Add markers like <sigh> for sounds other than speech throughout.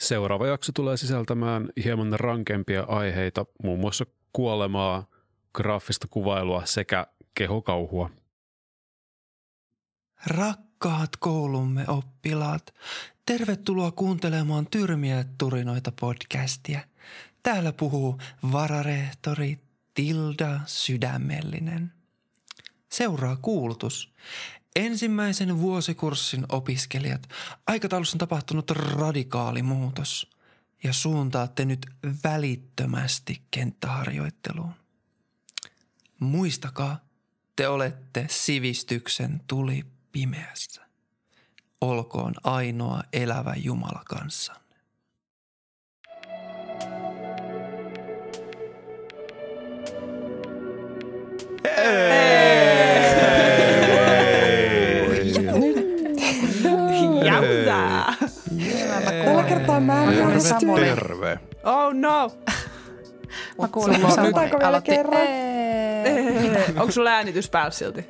Seuraava jakso tulee sisältämään hieman rankempia aiheita, muun muassa kuolemaa, graafista kuvailua sekä kehokauhua. Rakkaat koulumme oppilaat, tervetuloa kuuntelemaan Tyrmiä turinoita podcastia. Täällä puhuu vararehtori Tilda Sydämellinen. Seuraa kuulutus. Ensimmäisen vuosikurssin opiskelijat, aikataulussa on tapahtunut radikaali muutos ja suuntaatte nyt välittömästi kenttäharjoitteluun. Muistakaa, te olette sivistyksen tuli pimeässä. Olkoon ainoa elävä Jumala kanssanne. Jäytää! Kertaa mä en pysty. terve. Oh no! Mä kuulin, kun Sanotaanko Samuli vielä aloitti. kerran? Onko sulla äänitys päällä silti?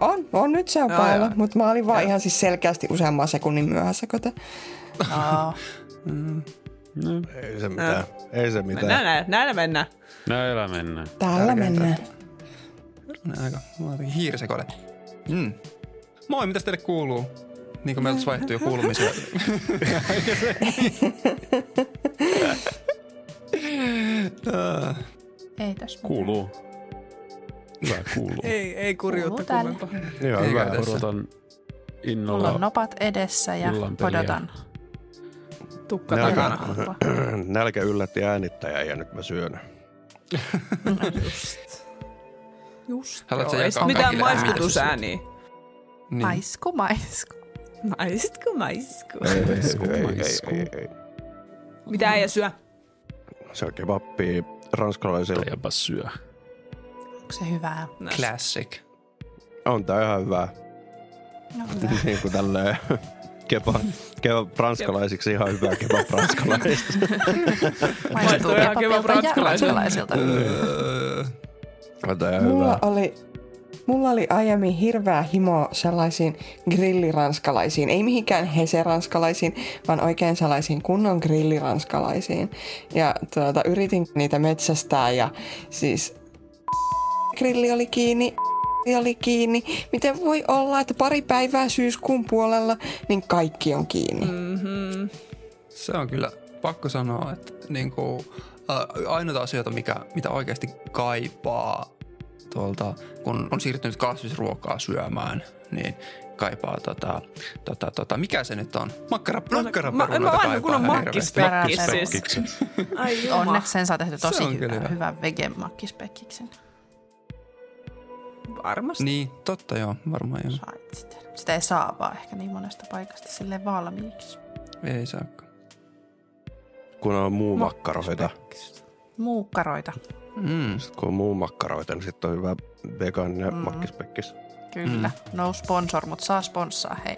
On, on nyt se on päällä, mutta mä olin vaan ihan siis selkeästi useamman sekunnin myöhässä, kun te... Aa, Ei se mitään. Ei se mitään. Mennään näin, näillä mennään. Näillä mennään. Täällä mennään. Aika, jotenkin hiirisekole. Mm. Moi, mitäs teille kuuluu? Niin kuin meiltä vaihtuu jo kuulumisia. Ah, ei tässä. Kuuluu. Hyvä kuuluu. Ei, ei kurjuutta Kuuluu kummempaa. Joo, hyvä. tässä. Odotan Mulla innolla. on nopat edessä ja odotan. Tukka Nälkä, takana. <clears throat> nälkä yllätti äänittäjää ja nyt mä syön. Just. Haluatko Joo, ei jakaa kaikille maistutusääniä. niin. Maisku, maisku. Maisku, maisku. Ei, Maisku, ei, ei, maisku. ei, ei. Mitä äijä syö? Se on kebappia ranskalaisilla. Jäpä syö. Onko se hyvää? Classic. On tää ihan hyvää. No, <laughs> hyvä. niin kuin tälleen <laughs> kebab, kebab ranskalaisiksi ihan hyvää kebab <laughs> ranskalaista. Maistuu Maistuu ihan kebab ranskalaisilta. On tää ihan Mulla oli, mulla oli aiemmin hirveä himo sellaisiin grilliranskalaisiin. Ei mihinkään heseranskalaisiin, vaan oikein sellaisiin kunnon grilliranskalaisiin. Ja tuota, yritin niitä metsästää ja siis grilli oli kiinni, oli kiinni. Miten voi olla, että pari päivää syyskuun puolella, niin kaikki on kiinni. Mhm. se on kyllä pakko sanoa, että niin kuin, äh, ainoita asioita, mikä, mitä oikeasti kaipaa tuolta, kun on siirtynyt kasvisruokaa syömään, niin kaipaa tota, tota, tota, mikä se nyt on? Makkara, No, makkaraperunoita mä- mä aina kaipaa kun on siis. Ai juma. Onneksi sen saa tehty Se tosi hyvä, hyvä. hyvä vegemakkispekkiksen. Varmasti. Niin, totta joo, varmaan joo. Sait sitä. Sitä ei saa vaan ehkä niin monesta paikasta sille valmiiksi. Ei saakka. Kun on muu makkaroita. Muukkaroita. Mm. Sitten kun on muu makkaroita, niin sitten on hyvä vegaaninen Mm. mm. makkispekkis. Kyllä. Mm. No sponsor, mutta saa sponssaa. Hei.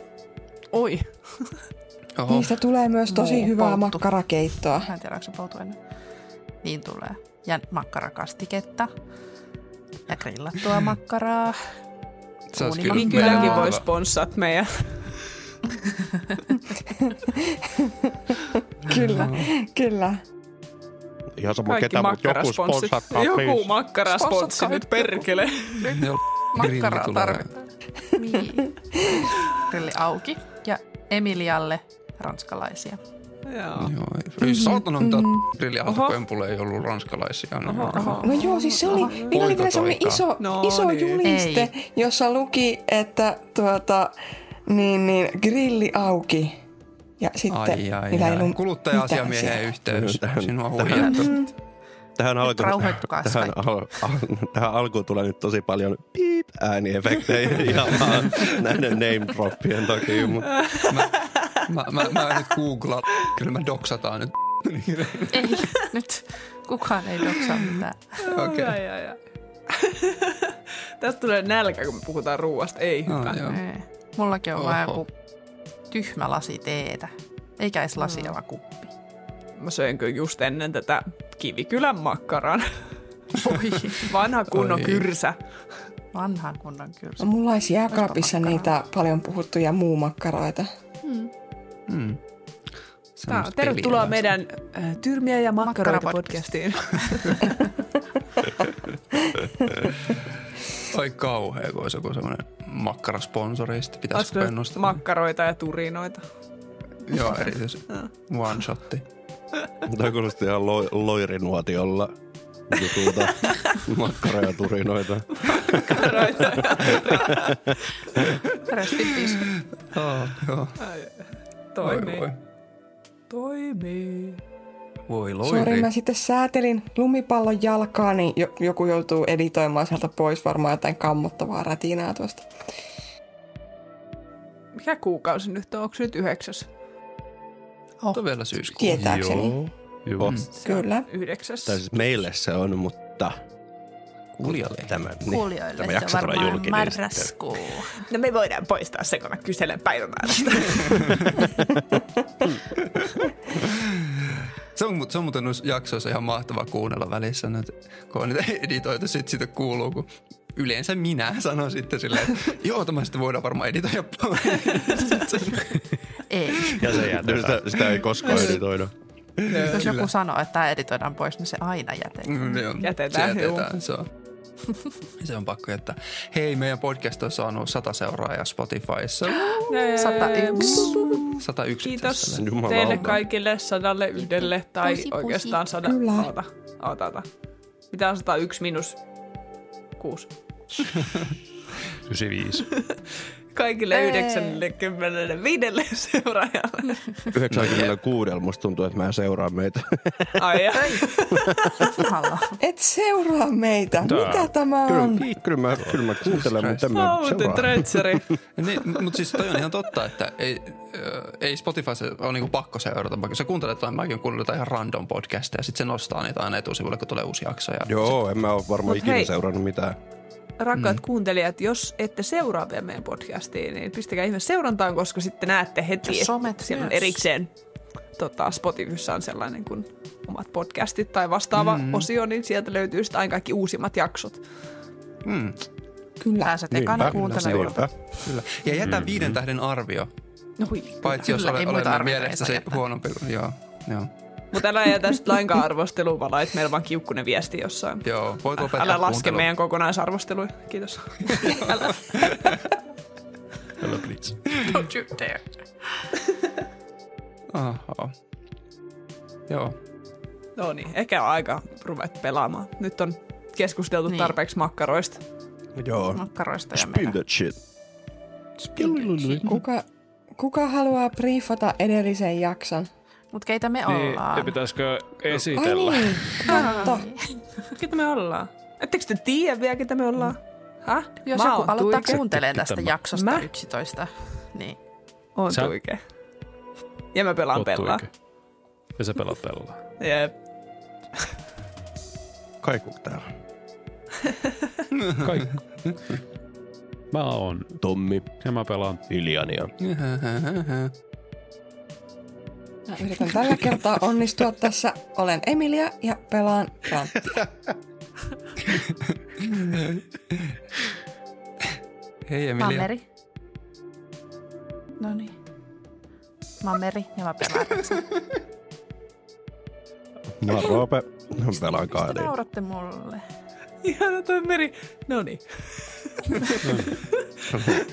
Oi. Oho. Niistä tulee myös tosi Muu hyvää polttu. makkarakeittoa. Mä en tiedä, onko se poutu ennen. Niin tulee. Ja makkarakastiketta. Ja grillattua <clears throat> makkaraa. Se olisi. Niin meidän kylläkin voi sponssaat meidän. <laughs> Kyllä, kyllä. Ihan sama Kaikki ketä, mutta joku sponsatkaa, Joku makkarasponssi nyt perkele. <laughs> Grilli Makkaraa tulee. tarvitaan. Niin. Grilli auki. Ja Emilialle ranskalaisia. Joo. Joo, ei. Ei saatana mitä Mm. grilliautokoempulle ei ollut ranskalaisia. No, Oho, oho. No joo, siis se oli, niillä oli vielä semmoinen iso, No iso niin. juliste, Ei. jossa luki, että tuota, niin, niin, grilli auki. Ja sitten Ai, ai, niillä ei ai. ollut Kuluttaja-asiamiehen yhteys. Tähän- Sinua tähän- huijattu. Tähän, alku, Rauhoittukaa tähän, al, al, tähän alkuun tulee nyt tosi paljon piip ääniefektejä <laughs> ja vaan näiden name droppien takia, mutta Mä, mä, mä, mä nyt googlaan. Kyllä me doksataan nyt. <laughs> Ei, nyt kukaan ei doksaa mitään. Okei. Ai, ai, ai. Tästä tulee nälkä, kun me puhutaan ruuasta. Ei hyvä. joo. Ei. Mullakin on Oho. vaan joku tyhmä lasi teetä. Eikä edes lasia, vaan kuppi. Mä söinkö just ennen tätä Kivikylän makkaran. <laughs> Oi, Vanha kunnon Oi. kyrsä. vanhan kunnon kyrsä. No, mulla olisi jääkaapissa niitä paljon puhuttuja muumakkaroita. Mm. Tää, semmoista tervetuloa peliä meidän äh, Tyrmiä ja makkaroita podcastiin. <laughs> Ai kauhea, kun olisi joku semmoinen makkarasponsori, sitten pitäisi Olisiko nostaa. makkaroita ja turinoita? Joo, erityisesti one shotti. Tämä kuulosti ihan lo, loirinuotiolla jutulta. <laughs> Makkara ja turinoita. Makkaroita. Rest in peace. Oh, joo. Toimii. Voi, Toimii. voi. voi Sori, loiri. mä sitten säätelin lumipallon jalkaa, niin jo- joku joutuu editoimaan sieltä pois varmaan jotain kammottavaa rätinää tuosta. Mikä kuukausi nyt on? Onko nyt yhdeksäs? Tuo on vielä syyskuu. Tietääkseni. Joo. Joo. Mm. Kyllä. Yhdeksäs. Tai siis meille se on, mutta Kuulijalle. tämä, niin, Kuulijoille tämä jakso on tulee varmaan julki, niin sitten- marraskuu. No me voidaan poistaa se, kun mä kyselen päivämäärästä. <laughs> Se on, se on muuten noissa jaksoissa ihan mahtava kuunnella välissä, nyt, kun on niitä editoitu, sit siitä kuuluu, kun yleensä minä sanon sitten silleen, että <laughs> joo, tämä sitten voidaan varmaan editoida pois. Ei. Ja se jätetään. sitä, sitä ei koskaan editoida. Jos joku sanoo, että tämä editoidaan pois, niin se aina jätetään. Mm, joo, Jätetään, se jätetään, se on. <laughs> Se on pakko jättää. Hei, meidän podcast on saanut 100 seuraajaa Spotifyssa. <gasps> 101. 101. Kiitos teille kaikille sadalle yhdelle tai Pusi, pusi. oikeastaan sada... Kyllä. Oota, oota, oota. Mitä on 101 minus 6? 95. <laughs> <laughs> Kaikille Ei. 95 seuraajalle. 96 musta tuntuu, että mä en seuraa meitä. Ai. Et seuraa meitä. Tää. Mitä tämä Kyllä, on? kyllä, mä, kyllä mä kuuntelen, mutta en mä seuraa. <laughs> Niin, mutta siis toi on ihan totta, että ei, ei Spotifyssa ole niinku pakko seurata. Vaikka sä kuuntelet jotain, mäkin kuunnellut jotain ihan random podcastia ja sitten se nostaa niitä aina etusivulle, kun tulee uusi jakso. Ja Joo, en mä ole varmaan ikinä hei. seurannut mitään. Rakkaat mm. kuuntelijat, jos ette seuraa vielä meidän podcastia, niin pistäkää ihme seurantaan, koska sitten näette heti, Ja somet että siellä on erikseen tota, Spotifyssa on sellainen kuin omat podcastit tai vastaava mm. osio, niin sieltä löytyy sitten aina kaikki uusimmat jaksot. Mm, Kyllä. Pääset ekana kuuntelemaan. kyllä. Ja jätä mm. viiden tähden arvio, No hui. paitsi jos Kyllä, ole, olemme mielestä se huonompi. Joo, joo. Mutta älä jätä sitten lainkaan arvostelua, vaan lait meillä vaan kiukkunen viesti jossain. Joo, voit lopettaa Älä laske kuuntelua. meidän kokonaisarvosteluja. Kiitos. <laughs> älä. Hello, please. Don't you dare. Aha. Joo. No niin, ehkä on aika ruveta pelaamaan. Nyt on keskusteltu Niin. tarpeeksi makkaroista. Joo. Makkaroista ja Spill meidän. that shit. Kuka, kuka haluaa briefata edellisen jakson? Mut keitä me Niin, ollaan? ja pitäisikö Ai esitellä? niin, <laughs> totta. Ketä me ollaan? Ettekö te tiedä vielä, ketä me ollaan? Häh? Jos Mä joku oon aloittaa tuike. kuuntelemaan tästä Tämä. jaksosta Mä? 11, niin On Sä- tuike. Ja mä pelaan Oot pellaa. tuike. Ja sä pelaat pellaa. Jep. Kaiku täällä. Kaikki. Mä oon Tommi, ja mä pelaan Iljania. Mä yritän tällä kertaa onnistua tässä. Olen Emilia ja pelaan Granttia. Hei Emilia. Meri. No niin. Mä oon Meri ja mä pelaan. Mä oon Roope, mä pelaan Mistä Kaadin. nauratte mulle? Ihana toi meri. No niin.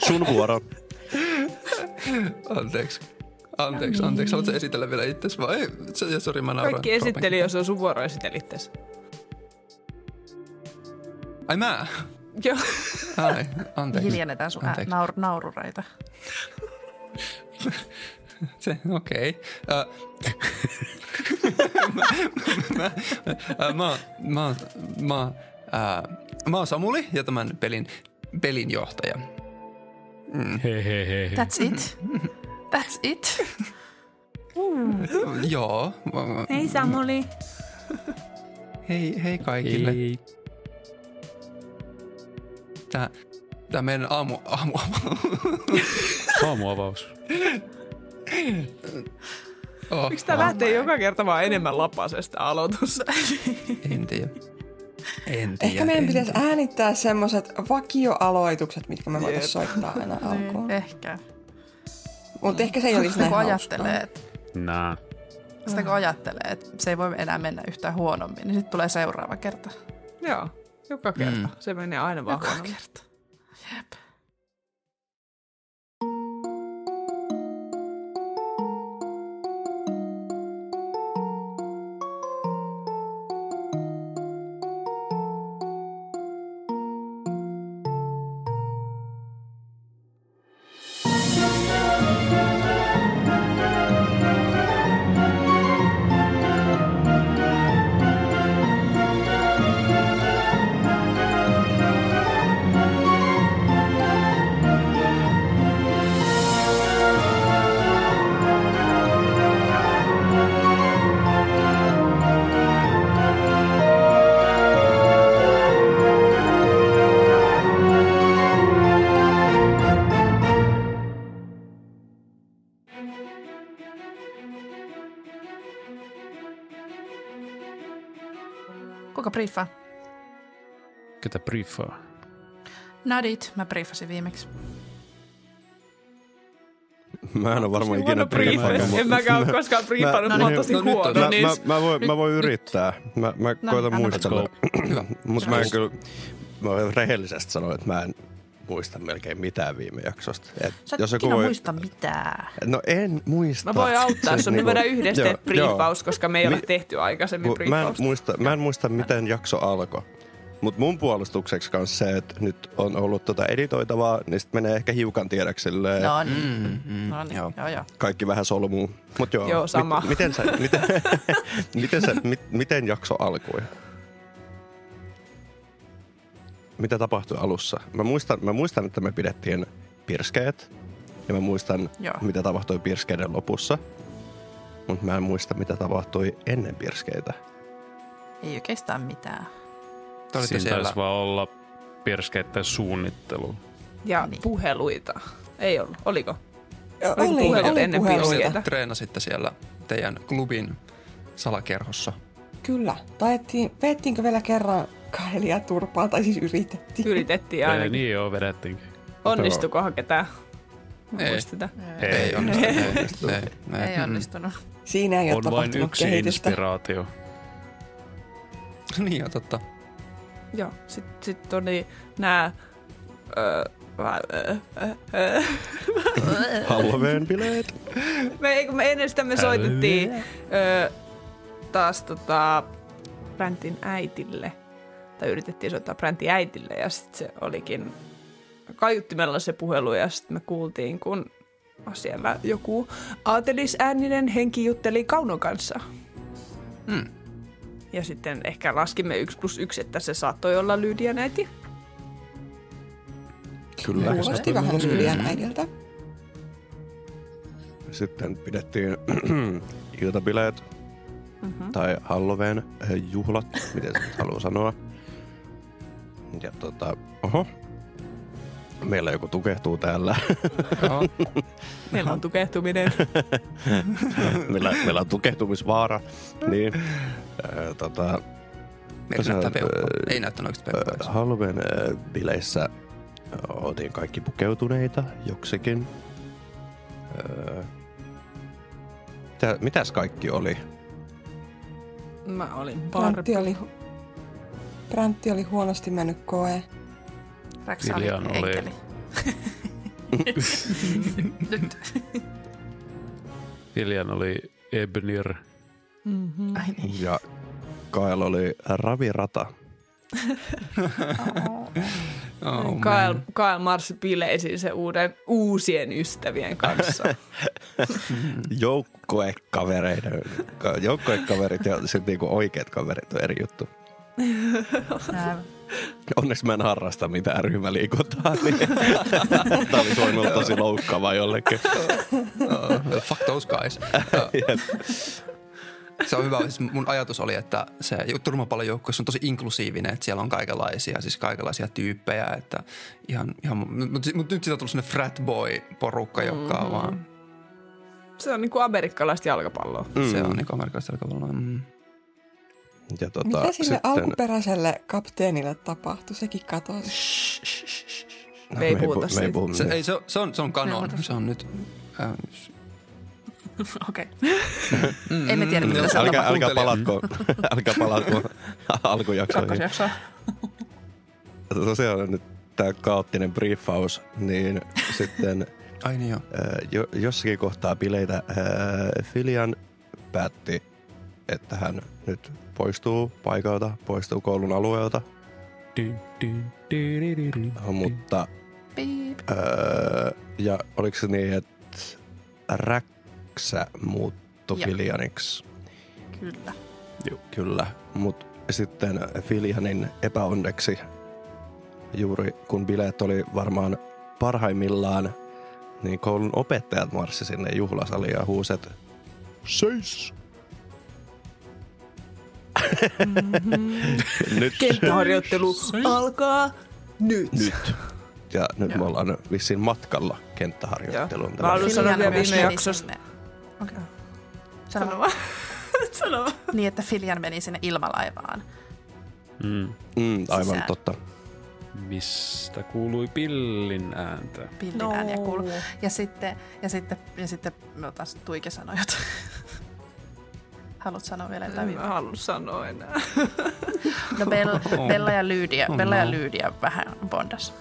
Sun vuoro. Anteeksi. Anteeksi, anteeksi. Haluatko esitellä vielä itsesi vai? Sori, mä nauran. Kaikki esitteli, jos on sun vuoro esitellittees. Ai mä? Joo. Ai, anteeksi. Hiljennetään sun Anteeksi. naur, naurureita. Se, okei. Okay. <laughs> mä, mä, mä, mä, oon- mä, oon- mä, oon, ää, mä oon Samuli ja tämän pelin pelinjohtaja. Hei hei hei. That's it. <laughs> That's it. Joo. mä- Hei Samuli. Hei, hei kaikille. Ei. Tää, tää meidän aamu, aamu, Aamuavaus. oh, Miksi tää lähtee joka kerta vaan enemmän lapasesta aloitus? En tiedä. En tiedä. Ehkä meidän en pitäisi tiedä. äänittää semmoset vakioaloitukset, mitkä me voitaisiin soittaa aina alkuun. Ehkä. Mutta ehkä se ei olisi näin ajattelee, että Nää. Sitä kun ajattelee, että se ei voi enää mennä yhtään huonommin, niin sitten tulee seuraava kerta. Joo, joka kerta. Mm. Se menee aina vaan Joka huonommin. kerta. Jep. Briefaa? Ketä briefaa? Nadit, mä briefasin viimeksi. <laughs> Mä en ole varmaan ikinä briefannut. En mäkään ole koskaan briefannut, Mä- mä oon no tosi niin, no huono Mä, mä, mä, voin, mä voin yrittää. Mä, mä No, koitan anna muistella. Hyvä. Mutta mä en kyllä, mä voin rehellisesti sanoa, että mä en muista melkein mitään viime jaksosta. Et Sä et jos joku voi- muista mitään. No en muista. Mä voin auttaa Siis sun, me niinku- voidaan yhdessä joo, briefaus, koska me ei Mi- ole tehty aikaisemmin Kun Mä en, briefausta. muista, mä en muista, miten jakso alkoi. Mutta mun puolustukseksi kanssa se, että nyt on ollut tota editoitavaa, niin sit menee ehkä hiukan tiedeksi silleen, No niin. Mm, mm, No niin, joo. joo joo. kaikki vähän solmuu. Mut joo, Joo, sama. Mit, miten, sä, miten, <laughs> miten, sä, mit, miten jakso alkoi? Mitä tapahtui alussa? Mä muistan, mä muistan, että me pidettiin pirskeet. Ja mä muistan, Joo. mitä tapahtui pirskeiden lopussa. Mutta mä en muista, mitä tapahtui ennen pirskeitä. Ei oikeastaan mitään. Siinä siellä. taisi vaan olla pirskeiden suunnittelu. Ja Niin. puheluita. Ei ollut. Oliko? Oli, Oliko oli, puhelut oli ennen puheluita. pirskeitä? Treenasitte siellä teidän klubin salakerhossa. Kyllä. Taettiin, veettiinkö vielä kerran Kaelia turpaan, tai siis yritettiin. Yritettiin Ei, ainakin. niin joo, vedettiinkin. Onnistukohan ketään? Ei. muisteta. Ei. Ei onnistu. Ei, ei, Ei mm. onnistunut. Siinä ei ole On vain tapahtunut yksi kehitystä. inspiraatio. niin joo, totta. Joo. Sitten sit oli nää... Öö. Halloween bileet. Me, ei, kun me ennen sitä me soitettiin öö, taas tota, Bräntin äitille. Tai yritettiin soittaa Bräntin äitille ja sitten se olikin kaiuttimella se puhelu ja sitten me kuultiin, kun siellä joku aatelisääninen henki jutteli Kaunon kanssa. Mm. Ja sitten ehkä laskimme yksi plus yksi, että se saattoi olla Lydian äiti. Kyllä. Kuulosti vähän Lydian äidiltä. Sitten pidettiin <clears throat> iltabileet Mm-hmm. tai Halloween juhlat, miten se haluaa sanoa. Ja tota, oho, meillä joku tukehtuu täällä. Joo. <laughs> Meillä on tukehtuminen. <laughs> meillä, meillä on tukehtumisvaara. Niin, äh, tota, Meillä Tosiaan, näyttää peukkoa. ö, Ei näyttänyt oikeasti peukkoa. äh, Halloween äh, bileissä äh, oltiin kaikki pukeutuneita joksikin. Äh, mitä, mitäs kaikki oli? Mä olin Barbie. oli, Bräntti oli huonosti mennyt koe. Räksä oli Viljan oli- enkeli. <laughs> Nyt. Oli Ebnir. Mm-hmm. Ai niin. Ja Kael oli ravirata. <laughs> Oh, Kael, man. Kael marssi bileisiin se uuden, uusien ystävien kanssa. <laughs> Joukkuekavereiden, ka- joukkuekaverit ja sitten niinku oikeat kaverit on eri juttu. Onneksi mä en harrasta mitään ryhmäliikuntaa, niin tämä oli voinut olla tosi loukkaavaa jollekin. Oh, fuck those guys. <laughs> Jep. Se on hyvä. Siis mun ajatus oli, että se turmapallojoukkueessa on tosi inklusiivinen, että siellä on kaikenlaisia, siis kaikenlaisia tyyppejä, että ihan, ihan mutta mut nyt siitä on tullut sellainen frat boy porukka, joka on vaan, Se on niinku amerikkalaista jalkapalloa. mm. se on niin amerikkalaisella tavalla. Mm. Ja tota, Mitä sille sitten, alkuperäiselle kapteenille tapahtui? Sekin katosi. No, Me ei pu- puhuta me ei siitä. puhu Se, ei, se, on- se, on, se on kanon. Se on nyt, äh, <laughs> Okei. Okay. Emme tiedä, mitä se Älkää, älkää kuuntelija. palatko, <laughs> älkää palatko alkujaksoihin. Kakkosjaksoa. Tosiaan nyt tämä kaoottinen briefaus, niin sitten <laughs> Ai niin joo. ää, jo, jossakin kohtaa bileitä ää, Filian päätti, että hän nyt poistuu paikalta, poistuu koulun alueelta, mutta. Öö, ja oliko se niin, että Räksä muuttui Joo. Filianiksi? Kyllä. Kyllä, mutta sitten Filianin epäonneksi, juuri kun bileet oli varmaan parhaimmillaan, niin koulun opettajat marssi sinne juhlasaliin ja huuset Seis! Nyt, Kenttäharjoittelu alkaa nyt. nyt. Ja nyt me ollaan vissiin matkalla kenttäharjoitteluun. Joo. Mä haluan sanoa vielä viime meni jaksosta. Okei. Sano Sano vaan. <laughs> Sano vaan. Niin, että Filian meni sinne ilmalaivaan. Mm. Mm, aivan Sisään. totta. Mistä kuului pillin ääntä? Pillin No. ääniä kuului. Ja sitten, ja sitten, ja sitten no taas Tuike sanoi jotain. <laughs> Haluat sanoa vielä jotain En mä halua sanoa enää. No Bella, <laughs> Bella ja Lyydia, Oh Bella ja no. Lyydia vähän bondas. <laughs>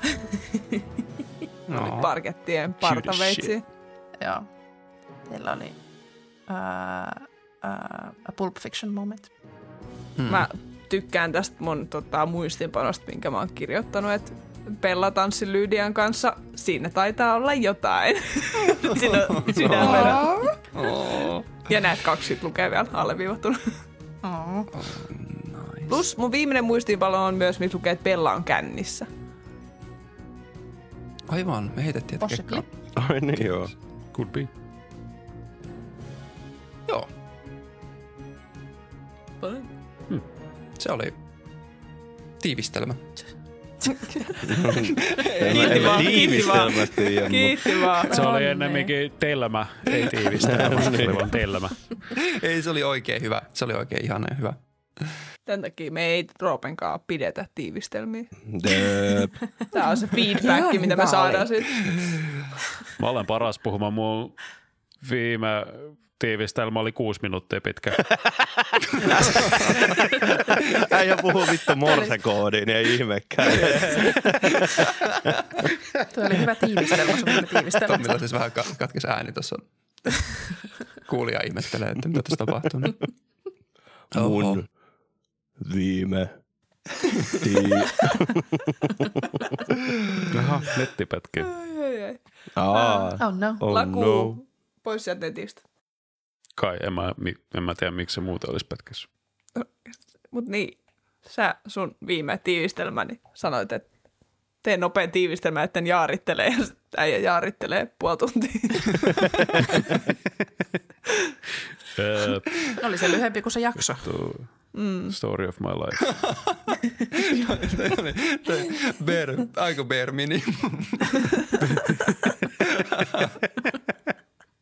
No. Parkettien partaveitsi. Joo. Teillä oli uh, uh, a Pulp Fiction moment. Mm. Mä tykkään tästä mun tota, muistinpanosta, minkä mä oon kirjoittanut, että Bella tanssi Lydian kanssa. Siinä taitaa olla jotain. <laughs> Siinä on <laughs> sydämellä. Oh, Ja näet kaksi lukee vielä alleviivattuna. Oh. nice. Plus mun viimeinen muistiinpano on myös, missä lukee, että Bella on kännissä. Aivan, me heitettiin, että kekkaa. Ai niin joo. Could be. Joo, se oli tiivistelmä. Kiitti vaan, kiitti vaan. tiivistelmästi. Kiitti vaan. Se oli ennemminkin telmä, ei tiivistelmä. Se oli <laughs> vaan telmä. Ei, se oli oikein hyvä. Se oli oikein ihana hyvä. Tämän takia me ei Roopenkaan pidetä tiivistelmiä. Döp. <laughs> Tämä on se feedback, Ihan mitä me saadaan siitä. Mä olen paras puhumaan mun viime tiivistelmä oli kuusi minuuttia pitkä. <laughs> Äijä puhuu vittu morsekoodiin, niin ei ihmekään. <laughs> Tuo oli hyvä tiivistelmä, sun tiivistelmä. Tommilla siis vähän ka- katkes ääni tuossa. Kuulija ihmettelee, että mitä tässä tapahtuu. Oho. Mun viime tii... <laughs> Jaha, nettipätki. Ai, ai, ai. Aa, Oh no. oh Laku no. pois sieltä netistä. Kai, en mä, en mä tiedä, miksi se muuten olisi pätkässä. Mut niin, sä sun viime tiivistelmäni sanoit, että tee nopein tiivistelmä, etten jaarittele. Ja äijä jaarittelee puoli tuntia. <laughs> Oli se lyhyempi kuin se jakso. Mm. story of my life. <laughs> Bare, aika bare minimum.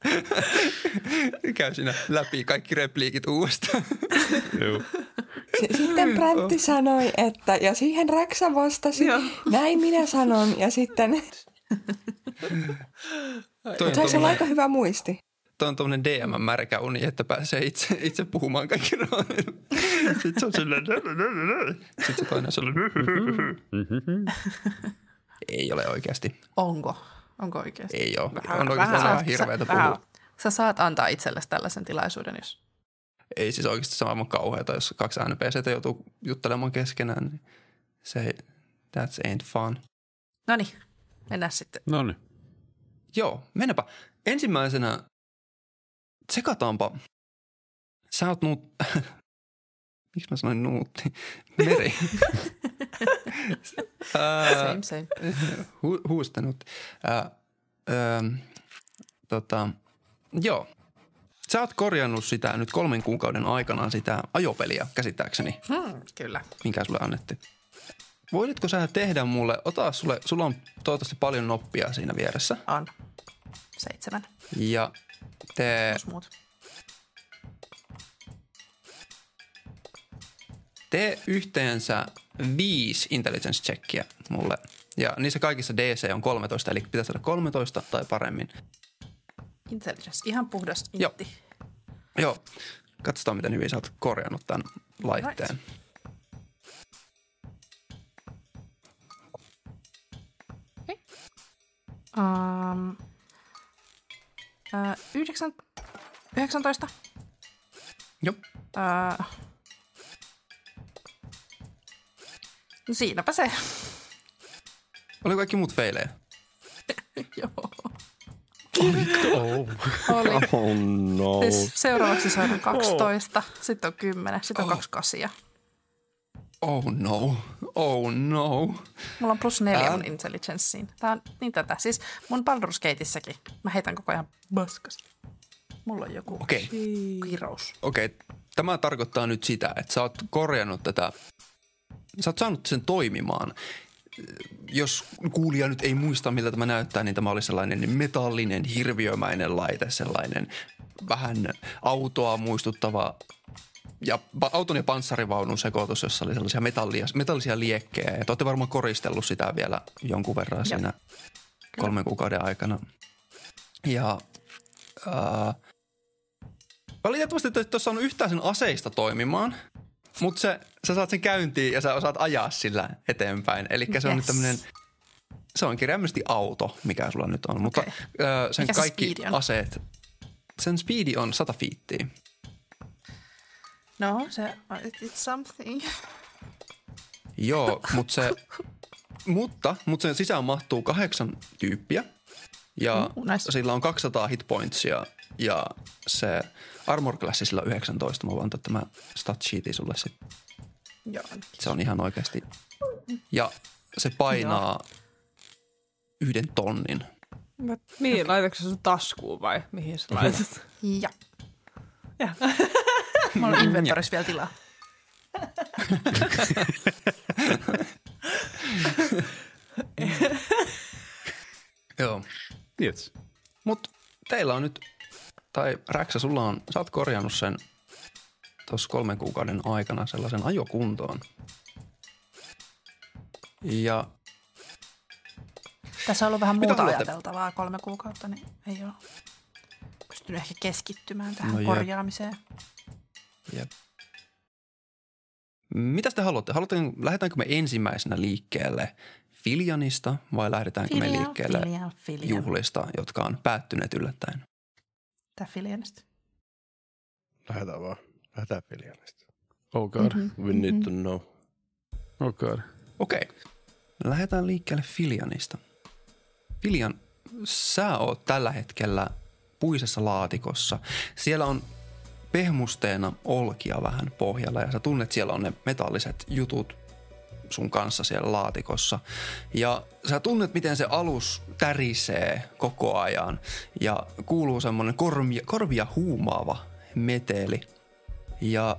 <laughs> <laughs> Käy siinä läpi kaikki repliikit uudestaan. <laughs> S- Sitten Bräntti sanoi, että, ja siihen Räksä vastasi, Joo. näin minä sanon, ja sitten Toi on se tommonen- aika hyvä muisti. Toi on tuommoinen DM-märkä uni, että pääsee itse, itse puhumaan kaikki. <laughs> Sitten se on silleen... Sitten se toinen on silleen... Mhm. Ei ole oikeasti. Onko? Onko oikeasti? Ei ole. Vähän- on oikeasti vähän- vähän, hirveätä vähän- puhua. Sä saat antaa itsellesi tällaisen tilaisuuden, jos... Ei siis oikeasti se on aivan kauheata, jos kaksi NPCtä joutuu juttelemaan keskenään. Niin se ei, that's ain't fun. No niin, mennään sitten. No niin. Joo, mennäpä. Ensimmäisenä tsekataanpa. Sä oot nuut... <laughs> Miksi mä sanoin nuutti? <laughs> Meri. <laughs> Same, same. hu, huustanut. Ää, ää, tota, joo. Sä oot korjannut sitä nyt kolmen kuukauden aikana sitä ajopeliä käsittääkseni, Hmm, kyllä. minkä sulle annettiin. Voisitko sä tehdä mulle, ota sulle, sulla on toivottavasti paljon noppia siinä vieressä. On. Seitsemän. Ja te muut. Tee yhteensä viisi intelligence checkia mulle. Ja niissä kaikissa DC on 13, eli pitää saada 13 tai paremmin. Intelligence, ihan puhdas Joo. intti. Joo. Katsotaan, miten hyvin sä oot korjannut tämän laitteen. Um, uh, yhdeksän, 19. Joo. Uh, no siinäpä se. Oli kaikki muut feilejä? <laughs> Joo. Oh. Oli. Oh no. Siis seuraavaksi saadaan 12, sitten on 10, sitten on Oh. kaksi kasia. Oh no. Oh no. Mulla on plus neljä mun intelligenceen. Tää on niin tätä. Siis mun Baldur's Gateissäkin mä heitän koko ajan baskas. Mulla on joku Okei. kirous. Okei. Okay. Tämä tarkoittaa nyt sitä, että sä oot korjannut tätä. Sä oot saanut sen toimimaan. Jos kuulija nyt ei muista, miltä tämä näyttää, niin tämä oli sellainen metallinen, hirviömäinen laite, sellainen vähän autoa muistuttava ja auton ja panssarivaunun sekoitus, jossa oli sellaisia metallia, metallisia liekkejä. Ja te olette varmaan koristellut sitä vielä jonkun verran siinä kolmen kuukauden aikana. Ja ää, valitettavasti et ole saanut yhtään sen aseista toimimaan, mutta se, sä saat sen käyntiin ja sä osaat ajaa sillä eteenpäin. Eli se on nyt Yes. tämmöinen, se on kirjaimellisesti auto, mikä sulla nyt on. Mutta ää, sen Mikä se kaikki on? aseet, sen speedi on 100 fiittiä. No, se, it's something. Joo, mutta se, mutta, mutta sen sisään mahtuu kahdeksan tyyppiä ja Mm, nice. sillä on 200 hitpointsia ja se armor classi sillä on 19. Mä voin antaa tämä stat sheeti sulle sitten. Joo. Se on ihan oikeasti. Ja se painaa yhden tonnin. Mä- Mihin, laitatko sä sun taskuun vai mihin sä laitat? Ja. Ja. <laughs> Mulla on inventorissa vielä tilaa. <laughs> Joo. Yes. Mutta teillä on nyt, tai Räksä, sulla on, sä oot korjannut sen tuossa kolmen kuukauden aikana sellaisen ajokuntoon. Ja Tässä on ollut vähän muuta ajateltavaa kolme kuukautta, niin ei ole pystynyt ehkä keskittymään tähän No jep. korjaamiseen. Jep. Mitä te haluatte? haluatte? Lähdetäänkö me ensimmäisenä liikkeelle Filjanista vai lähdetäänkö me Filian, liikkeelle Filian, Filian. juhlista, jotka on päättyneet yllättäen? Tää Filianista. Lähdetään vaan. Lähdetään Filianista. Oh god. Mhm. We need to know. Oh god. Okei. Lähdetään liikkeelle Filianista. Filian, sä oot tällä hetkellä puisessa laatikossa. Siellä on pehmusteena olkia vähän pohjalla ja sä tunnet siellä on ne metalliset jutut sun kanssa siellä laatikossa. Ja sä tunnet, miten se alus tärisee koko ajan ja kuuluu semmoinen korvia, korvia huumaava meteli. Ja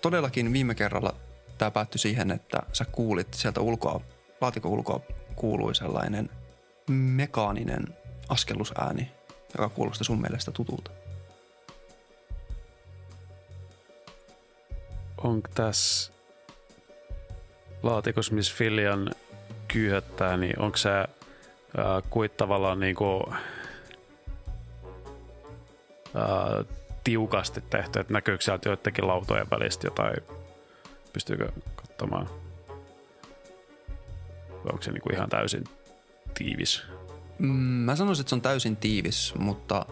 todellakin viime kerralla tämä päättyi siihen, että sä kuulit sieltä ulkoa, laatikon ulkoa kuului sellainen mekaaninen askellusääni, joka kuulosti sun mielestä tutulta. Onko tässä laatikossa, missä Filian kyyhöttää, niin onko se kuit tavallaan niinku, ää, tiukasti tehty, että näkyykö sieltä joidenkin lautojen välistä jotain, pystyykö katsomaan? Onko se niinku ihan täysin tiivis? Mm, Mä sanoisin, että se on täysin tiivis, mutta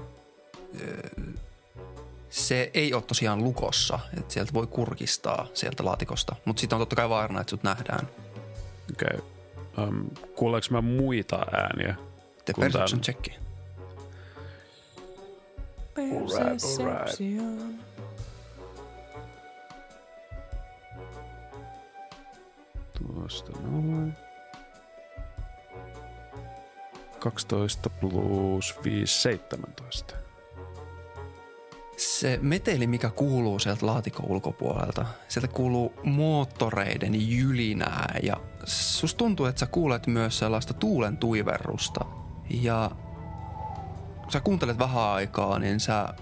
se ei ole tosiaan lukossa. Että sieltä voi kurkistaa sieltä laatikosta, mutta sitten on totta kai vaarana, että sut nähdään. Okei. Okay. Um, kuuleeko mä muita ääniä? Te perception tän- checki. Perception. Tuosta noin. 12 plus 5, 17. Se meteli, mikä kuuluu sieltä laatikon ulkopuolelta, sieltä kuuluu moottoreiden jylinää ja susta tuntuu, että sä kuulet myös sellaista tuulen tuiverrusta. Ja kun sä kuuntelet vähän aikaa, niin sä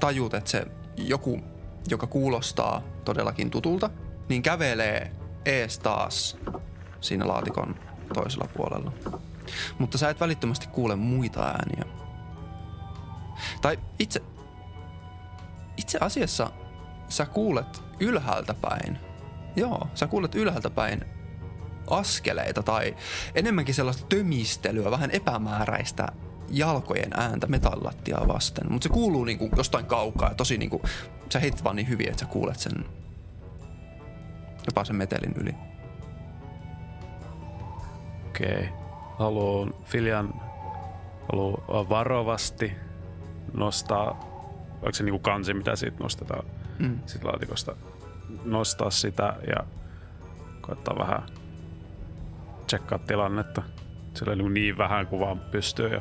tajut, että se joku, joka kuulostaa todellakin tutulta, niin kävelee ees taas siinä laatikon toisella puolella. Mutta sä et välittömästi kuule muita ääniä. Tai itse, itse asiassa sä kuulet ylhäältä päin. Joo, sä kuulet ylhäältä päin askeleita tai enemmänkin sellaista tömistelyä, vähän epämääräistä jalkojen ääntä metallattia vasten. Mutta se kuuluu niinku jostain kaukaa ja tosi niinku, sä heitit vaan niin hyvin, että sä kuulet sen jopa sen metelin yli. Okei. Haluan, Filian haluaa varovasti nostaa, onko se niinku kansi, mitä siitä nostetaan Mm. siitä laatikosta, nostaa sitä ja koittaa vähän tsekkaa tilannetta. Sillä on niin, niin vähän kuin vaan pystyy ja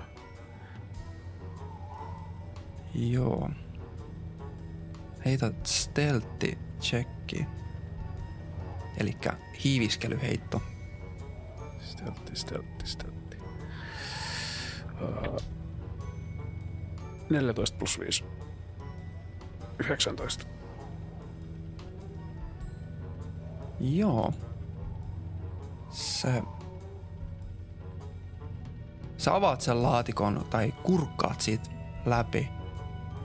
Joo. Heitä stealthi checki. Eli hiiviskelyheitto. Steltti, steltti, steltti. Uh, 14 plus 5. 19. Joo. Se... Sä avaat sen laatikon tai kurkkaat siitä läpi,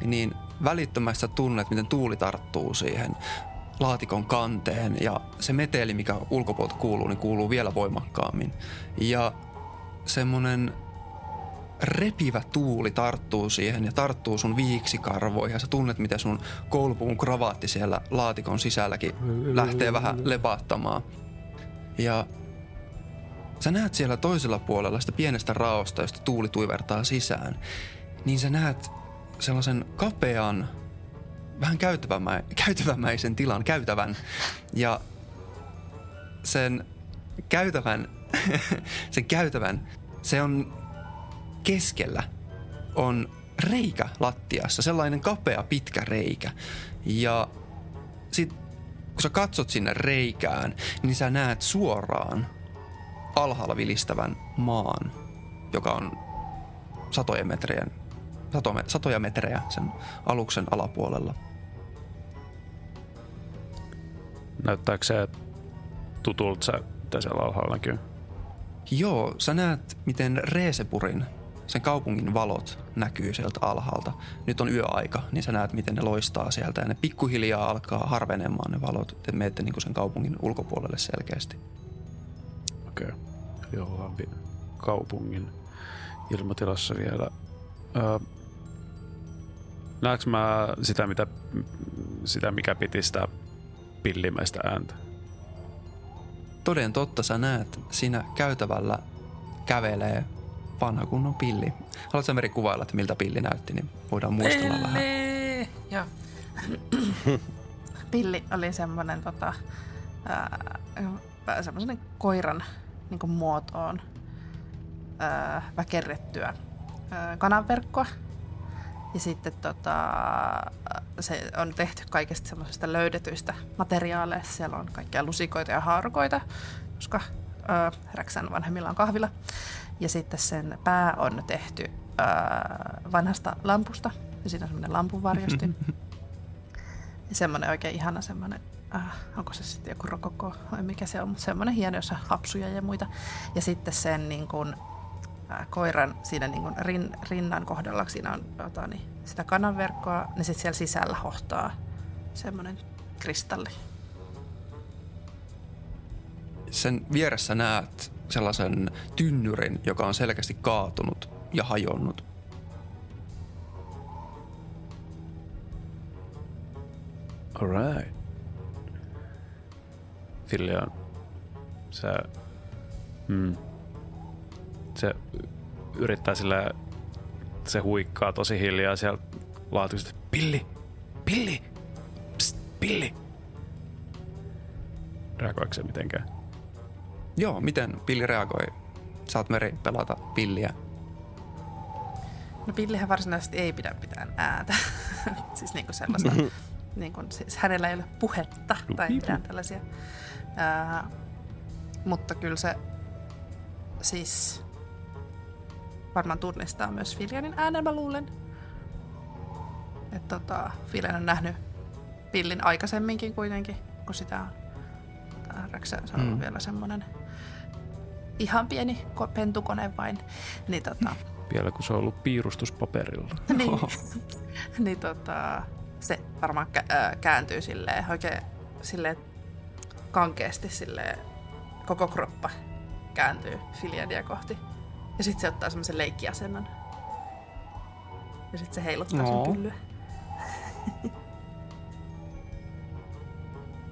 niin välittömästi sä tunnet, miten tuuli tarttuu siihen laatikon kanteen ja se meteli, mikä ulkopuolelta kuuluu, niin kuuluu vielä voimakkaammin. Ja semmonen repivä tuuli tarttuu siihen ja tarttuu sun viiksikarvoihin ja sä tunnet, miten sun koulupuvun kravaatti siellä laatikon sisälläkin lähtee vähän lepattamaan. Ja sä näet siellä toisella puolella sitä pienestä raosta, josta tuuli tuivertaa sisään, niin sä näet sellaisen kapean, vähän käytävämä, käytävämäisen tilan, käytävän. Ja sen käytävän, <laughs> sen käytävän, se on keskellä on reikä lattiassa, sellainen kapea pitkä reikä. Ja sit kun sä katsot sinne reikään, niin sä näet suoraan alhaalla vilistävän maan, joka on satojen metrien, sato, satoja metrejä sen aluksen alapuolella. Näyttääkö se tutulta se, mitä siellä alhaalla näkyy? Joo, sä näet, miten Reesepurin, sen kaupungin valot näkyy sieltä alhaalta. Nyt on yöaika, niin sä näet, miten ne loistaa sieltä ja ne pikkuhiljaa alkaa harvenemaan ne valot. Te menette niin sen kaupungin ulkopuolelle selkeästi. Okei. Okay. Eli ollaan kaupungin ilmatilassa vielä. Öö, näekö mä sitä, mitä, sitä, mikä piti sitä pillimäistä ääntä? Toden totta sä näet, siinä käytävällä kävelee vanha kunnon pilli. Haluatko Meri kuvailla, että miltä pilli näytti, niin voidaan muistella vähän. Pilli! Joo. <clears throat> Pilli oli semmoinen tota, ää, semmoisen koiran niin muotoon ää, väkerrettyä ää, kananverkkoa. Ja sitten tota, se on tehty kaikista semmoisista löydetyistä materiaaleista. Siellä on kaikkia lusikoita ja haarukoita, koska ää, Räksän vanhemmilla on kahvila. Ja sitten sen pää on tehty ää, vanhasta lampusta. Ja siinä on semmoinen lampunvarjostin. <laughs> ja semmoinen oikein ihana semmoinen, äh, onko se sitten joku rokoko vai mikä se on, mutta semmoinen hieno, jossa hapsuja ja muita. Ja sitten sen niin kuin, äh, koiran siinä niin kuin rin, rinnan kohdalla, siinä on ota, niin, sitä kananverkkoa, niin sitten siellä sisällä hohtaa semmoinen kristalli. Sen vieressä näet sellaisen tynnyrin, joka on selkeästi kaatunut ja hajonnut. Alright. Filian, se, mm, se yrittää sillä, se huikkaa tosi hiljaa sieltä laatikosta. Pilli! Pilli! Psst, pilli! Reagoiko se mitenkään? Joo, miten pilli reagoi? Saat Meri pelata pilliä. No pillihän varsinaisesti ei pidä pitää ääntä. <laughs> siis niinku sellaista, <laughs> niinku, siis hänellä ei ole puhetta tai mitään tällaisia. Ää, mutta kyllä se siis varmaan tunnistaa myös Filianin äänen, mä luulen. Että tota, Filian on nähnyt pillin aikaisemminkin kuitenkin, kun sitä on Räksä sanoo mm. vielä semmoinen ihan pieni ko- pentukone vain. Niin, tota, Vielä kun se on ollut piirustuspaperilla. <laughs> niin, <laughs> niin tota, se varmaan kä- ää, kääntyy silleen oikein silleen kankeasti silleen, koko kroppa kääntyy Filiadia kohti. Ja sitten se ottaa semmoisen leikkiasennon. Ja sitten se heiluttaa No. sen pyllyä.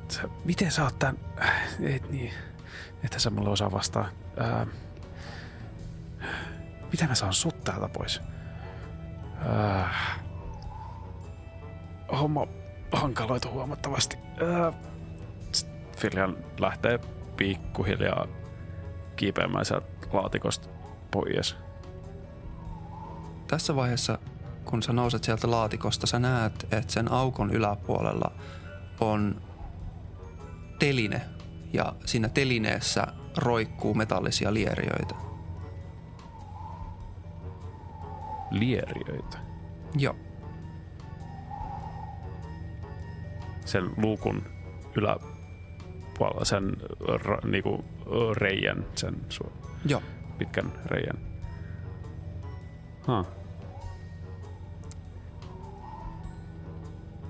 Sä, miten sä oot tän... Et niin. Että sä mulle osaa vastaa. Ää, miten mä saan sut täältä pois? Ää, homma hankaloitu huomattavasti. Ää, Filian lähtee pikkuhiljaa kiipeämään sieltä laatikosta pois. Tässä vaiheessa, kun sä nouset sieltä laatikosta, sä näet, että sen aukon yläpuolella on teline ja siinä telineessä roikkuu metallisia lieriöitä. Lieriöitä. Joo. sen luukun yläpuolella, sen ra, niinku, reijän, sen su, Joo. pitkän reijän. Huh.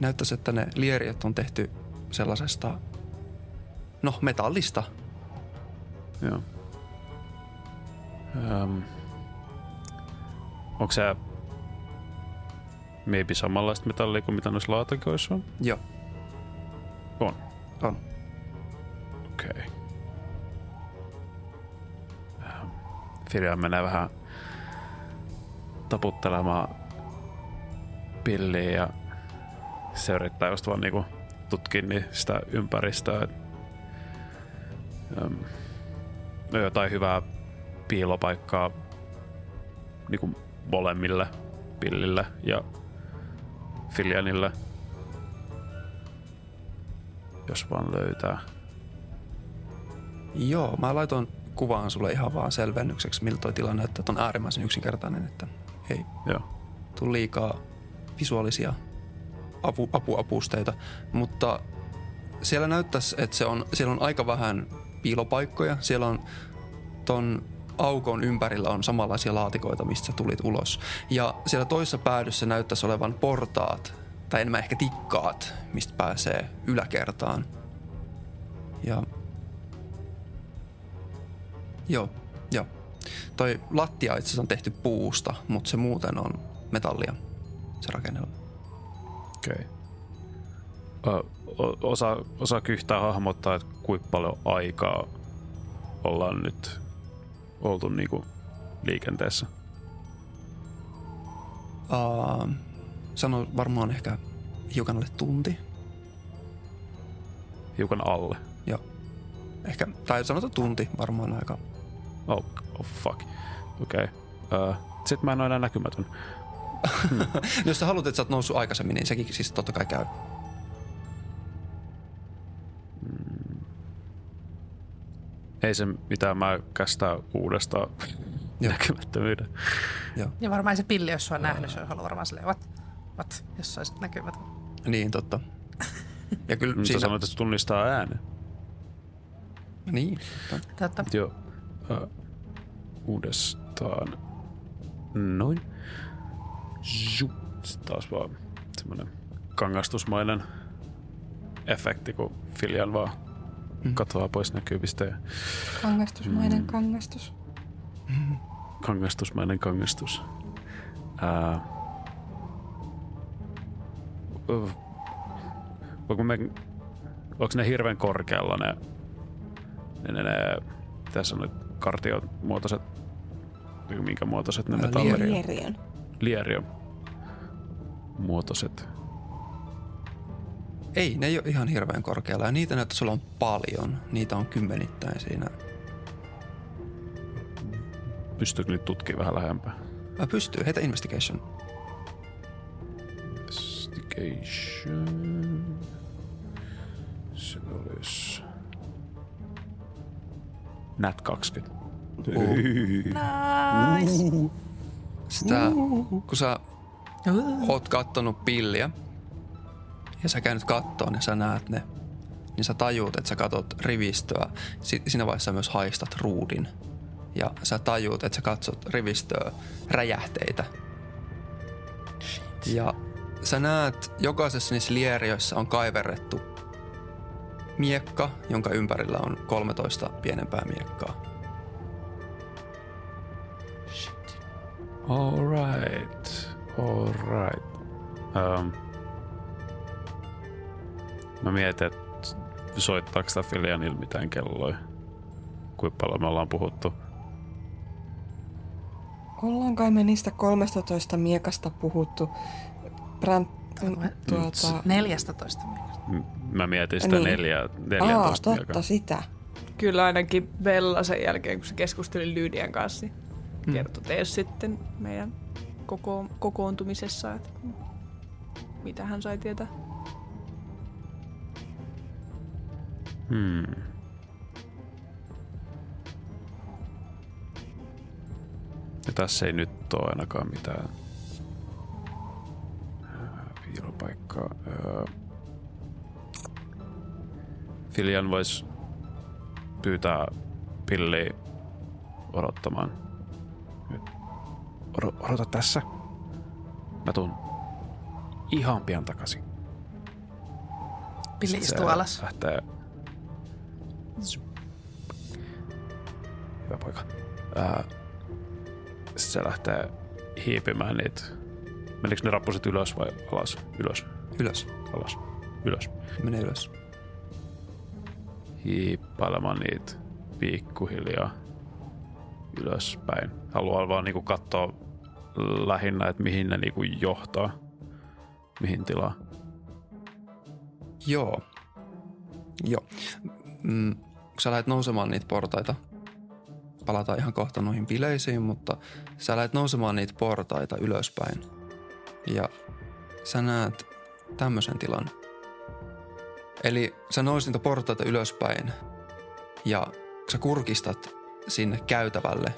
Näyttäisi, että ne lieriöt on tehty sellaisesta, no metallista. Joo. Um, onko se maybe samanlaista metallia kuin mitä noissa laatikoissa on? Joo. On. On. Okei. Okay. Firian menee vähän taputtelemaan pilliä ja se yrittää just vaan niinku tutkia niin sitä ympäristöä. No jotain hyvää piilopaikkaa niinku molemmille pillille ja Filianille. Jos vaan löytää. Joo, mä laitoin kuvaan sulle ihan vaan selvennykseksi, miltä toi tilanne että on äärimmäisen yksinkertainen, että ei Joo. tule liikaa visuaalisia apu, apuapusteita, mutta siellä näyttäisi, että se on, siellä on aika vähän piilopaikkoja. Siellä on ton aukon ympärillä on samanlaisia laatikoita, mistä tulit ulos. Ja siellä toisessa päädyssä näyttäisi olevan portaat, tai enemmän ehkä tikkaat, mistä pääsee yläkertaan. Ja... Joo, joo. Toi lattia itse asiassa on tehty puusta, mutta se muuten on metallia, se rakennelma. Okei. Okay. Osa, osa yhtään hahmottaa, että kuinka paljon aikaa ollaan nyt oltu niinku liikenteessä. Uh, sano varmaan ehkä hiukan alle tunti. Hiukan alle. Joo. Ehkä, tai sanotaan tunti varmaan aika. Oh, oh fuck. Okei. Okay. Uh, Sitten mä en ole enää näkymätön. <laughs> No, jos sä haluat, että sä oot noussut aikaisemmin, niin sekin siis totta kai käy. Ei se mitään, mä kästää uudestaan näkymättömyyden. Joo. Ja varmaan se pilli, jos se on nähnyt, se on ollut varmaan silleen, what, what, jos se olisi näkymätön. Niin, totta. Ja kyllä Mutta siinä... sanoit, että se tunnistaa äänen. Niin, totta. Totta. Joo. Uh, uudestaan. Noin. Zhu. Sitten taas vaan semmoinen kangastusmainen efekti, kun Filian vaan Mm. katoaa pois näkyvistä ja Kangastusmainen Mm. kangastus. kangastusmainen kangastus. Ää, ö, voiko me, onko ne hirveän korkealla ne, ne, ne, ne tässä on nyt kartiomuotoiset, minkä muotoiset ne Ää, metalli? lierio. Lieriön. Lierio muotoiset. Ei, ne ei ole ihan hirveän korkealla. Ja niitä näyttää, sulla on paljon. Niitä on kymmenittäin siinä. Pystyykö nyt tutkimaan vähän lähempää? Mä pystyy. Heitä investigation. Investigation. Se olisi... Nat 20. Nice. Sitä, kun sä oot kattonut pilliä ja sä käynyt kattoon ja sä näet ne, niin sä tajuut, että sä katot rivistöä. Si- siinä vaiheessa myös haistat ruudin ja sä tajuut, että sä katsot rivistöä räjähteitä. Ja sä näet, jokaisessa niissä lieriöissä on kaiverrettu miekka, jonka ympärillä on 13 pienempää miekkaa. All right. All right. Um, mä mietin, että soittaako sitä Filianilla mitään kelloja. Kuinka paljon me ollaan puhuttu. Ollaan kai me niistä 13 miekasta puhuttu. Brand, tuota, 14 miekasta. M- Mä mietin sitä Niin. neljä, aa, 14 totta, sitä. Kyllä ainakin Bella sen jälkeen, kun se keskusteli Lydian kanssa, niin kertoi teille sitten meidän koko, kokoontumisessa, että mitä hän sai tietää. Hmm. Ja tässä ei nyt ole ainakaan mitään ää, piilopaikkaa. Ää, Filian voisi pyytää Pilli odottamaan. Nyt. Odo, odota tässä. Mä tuun ihan pian takaisin. Pilli istuu alas. Lähtee. Hyvä poika. Ää, sit se lähtee hiipimään niitä. Menikö ne rappuset ylös vai alas? Ylös, Ylös. alas, ylös. Mene ylös. Hiippailemaan niitä pikkuhiljaa ylöspäin. Haluaa vaan niinku katsoa lähinnä, että mihin ne niinku johtaa. Mihin tilaa. Joo. Joo. Mm, kun sä lähdet nousemaan niitä portaita, palataan ihan kohta noihin bileisiin, mutta sä lähdet nousemaan niitä portaita ylöspäin. Ja sä näet tämmöisen tilan. Eli sä nousit niitä portaita ylöspäin ja sä kurkistat sinne käytävälle,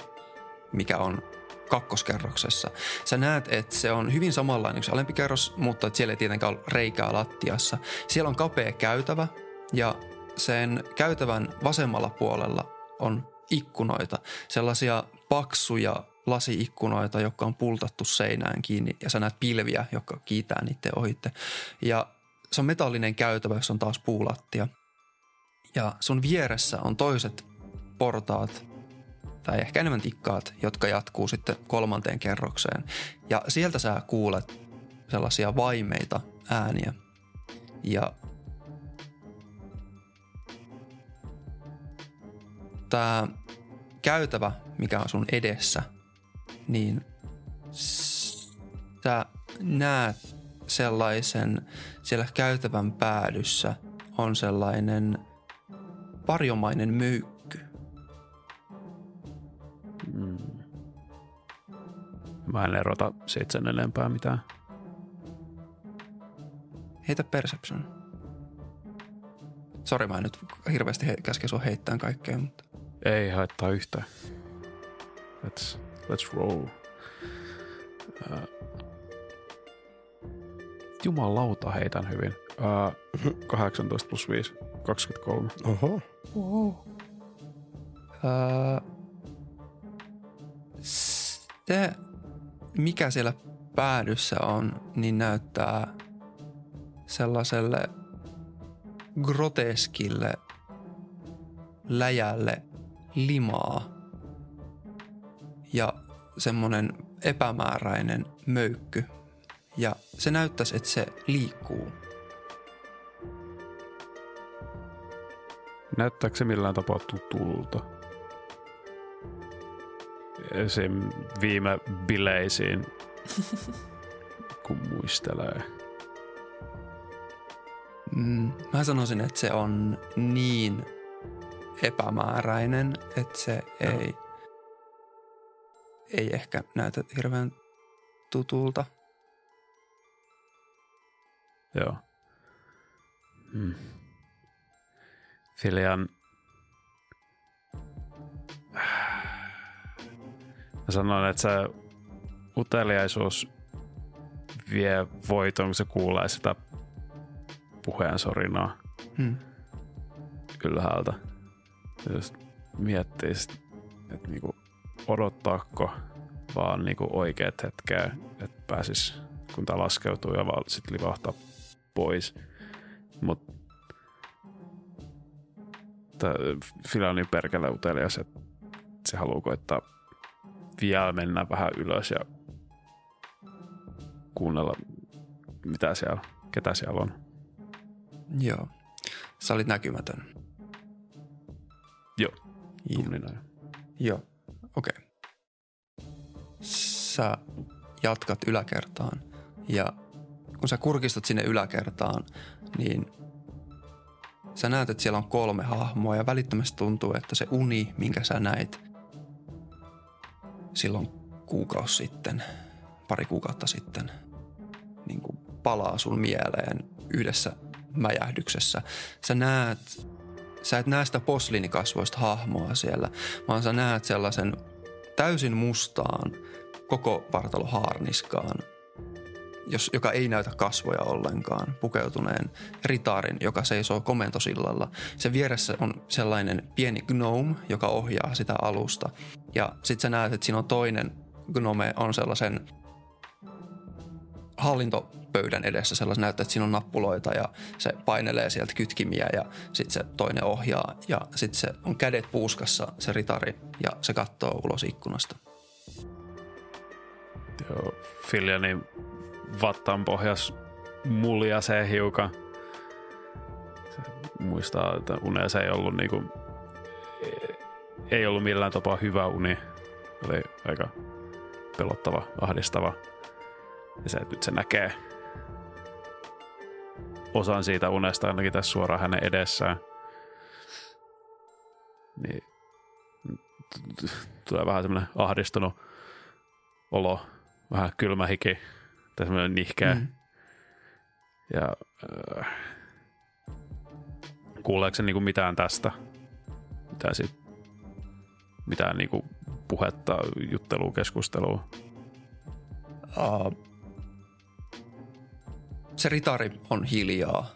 mikä on kakkoskerroksessa. Sä näet, että se on hyvin samanlainen kuin alempi kerros, mutta siellä ei tietenkään ole reikää lattiassa. Siellä on kapea käytävä ja sen käytävän vasemmalla puolella on ikkunoita, sellaisia paksuja lasiikkunoita, jotka on pultattu seinään kiinni ja sä näet pilviä, jotka kiitää niiden ohitte. Ja se on metallinen käytävä, jossa on taas puulattia. Ja sun vieressä on toiset portaat, tai ehkä enemmän tikkaat, jotka jatkuu sitten kolmanteen kerrokseen. Ja sieltä sä kuulet sellaisia vaimeita ääniä. Ja tämä käytävä, mikä on sun edessä, niin sä näet sellaisen, siellä käytävän päädyssä on sellainen varjomainen myykky. Mä en erota siitä sen enempää mitään. Heitä perception. Sori, mä en nyt hirveästi he- käske sua heittämään kaikkea, mutta Ei haittaa yhtään. Let's, let's roll. Uh, jumalauta heitän hyvin. <laughs> Uh, 18 plus 5, 23. Oho. Wow. Öö, se, mikä siellä päädyssä on, niin näyttää sellaiselle groteskille läjälle limaa ja semmoinen epämääräinen möykky. Ja se näyttäisi, että se liikkuu. Näyttääkö se millään tapaa tutulta? Esim. viime bileisiin, <laughs> kun muistelee. Mm, mä sanoisin, että se on niin epämääräinen, että se ei, ei ehkä näytä hirveän tutulta. Joo. Hmm. Filian... Mä sanon, että se uteliaisuus vie voiton, kun se kuulee sitä puheen sorinaa Hmm. ylhäältä. Jos miettii, että niinku, odottaako vaan niinku oikeat hetkeä, että pääsis, kun tää laskeutuu ja vaan sit livahtaa pois. Mut tää Fila on niin perkele utelias, että se haluaa koittaa vielä mennä vähän ylös ja kuunnella, mitä siellä, ketä siellä on. Joo. Sä olit näkymätön. Tunnina. jo. Joo, okei. Okay. Sä jatkat yläkertaan ja kun sä kurkistat sinne yläkertaan, niin sä näet, että siellä on kolme hahmoa ja välittömästi tuntuu, että se uni, minkä sä näit silloin kuukausi sitten, pari kuukautta sitten, niin kuin palaa sun mieleen yhdessä mäjähdyksessä. Sä näet sä et näe sitä posliinikasvoista hahmoa siellä, vaan sä näet sellaisen täysin mustaan koko vartalo haarniskaan, jos, joka ei näytä kasvoja ollenkaan, pukeutuneen ritaarin, joka seisoo komentosillalla. Se vieressä on sellainen pieni gnome, joka ohjaa sitä alusta. Ja sit sä näet, että siinä on toinen gnome, on sellaisen hallintopöydän edessä sellaisen näyttää, että siinä on nappuloita ja se painelee sieltä kytkimiä ja sitten se toinen ohjaa ja sitten se on kädet puuskassa se ritari ja se katsoo ulos ikkunasta. Joo, Filjani vattan pohjas muljasee hiukan. Se muistaa, että unessa ei ollut niinku, ei ollut millään tapaa hyvä uni. Oli aika pelottava, ahdistava. Ja se, että nyt se näkee osan siitä unesta ainakin tässä suoraan hänen edessään. Niin tulee vähän semmoinen ahdistunut olo, vähän kylmä hiki tai semmoinen nihkeä. Mm. Ja äh, kuuleeko se niinku mitään tästä? Mitään, sit, mitään niinku puhetta, juttelua, keskustelua? Uh, se ritari on hiljaa.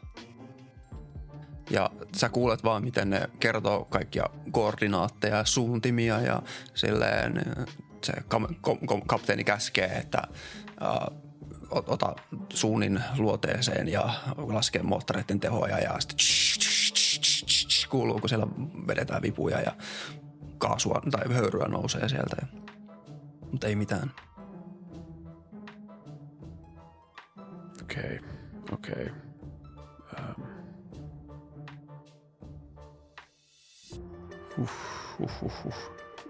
Ja sä kuulet vaan, miten ne kertoo kaikkia koordinaatteja ja suuntimia ja silleen se kam- kom- kom- kapteeni käskee, että uh, ota suunnin luoteeseen ja laskee moottoreiden tehoja ja sitten kuuluu, kun siellä vedetään vipuja ja kaasua tai höyryä nousee sieltä. Mutta ei mitään. Okei, okay. Okay. Um. Uh, uh, uh, uh.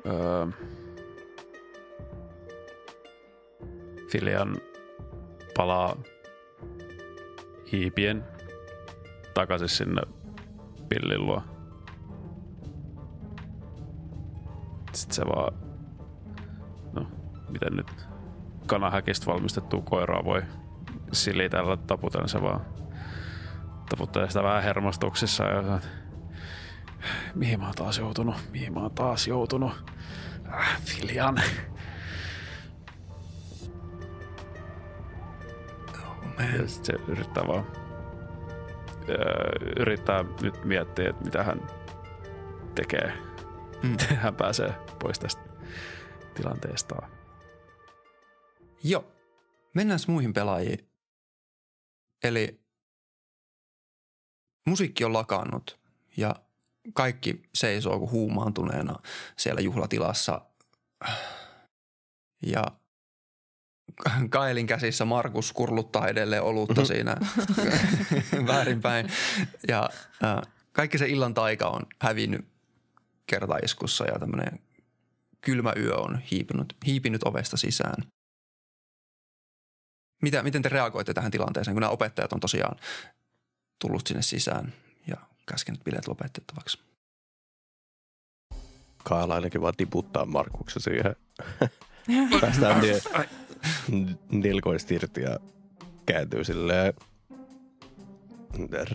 Um. Filian palaa hiipien takaisin sinne pillin luo. Sitten se vaan, no miten nyt kanahäkistä valmistettua koiraa voi silitellä taputella se vaan taputtelee sitä vähän hermostuksissa ja mihin mä oon taas joutunut, mihin mä oon taas joutunut. Äh, Filian. Ja sit se yrittää vaan öö, yrittää nyt miettiä, että mitä hän tekee. Mm. <laughs> hän pääsee pois tästä tilanteesta. Joo. Mennään muihin pelaajiin. Eli musiikki on lakannut ja kaikki seisoo kuin huumaantuneena siellä juhlatilassa. Ja Kaelin käsissä Markus kurluttaa edelleen olutta siinä <laughs> väärinpäin. Ja äh, kaikki se illan taika on hävinnyt kertaiskussa ja tämmöinen kylmä yö on hiipinyt, hiipinyt ovesta sisään. Mitä, miten te reagoitte tähän tilanteeseen, kun nämä opettajat on tosiaan tullut sinne sisään ja käskenyt bileet lopetettavaksi? Kaala ainakin vaan tiputtaa Markuksen siihen. <laughs> Päästään nil- nilkoista irti ja kääntyy silleen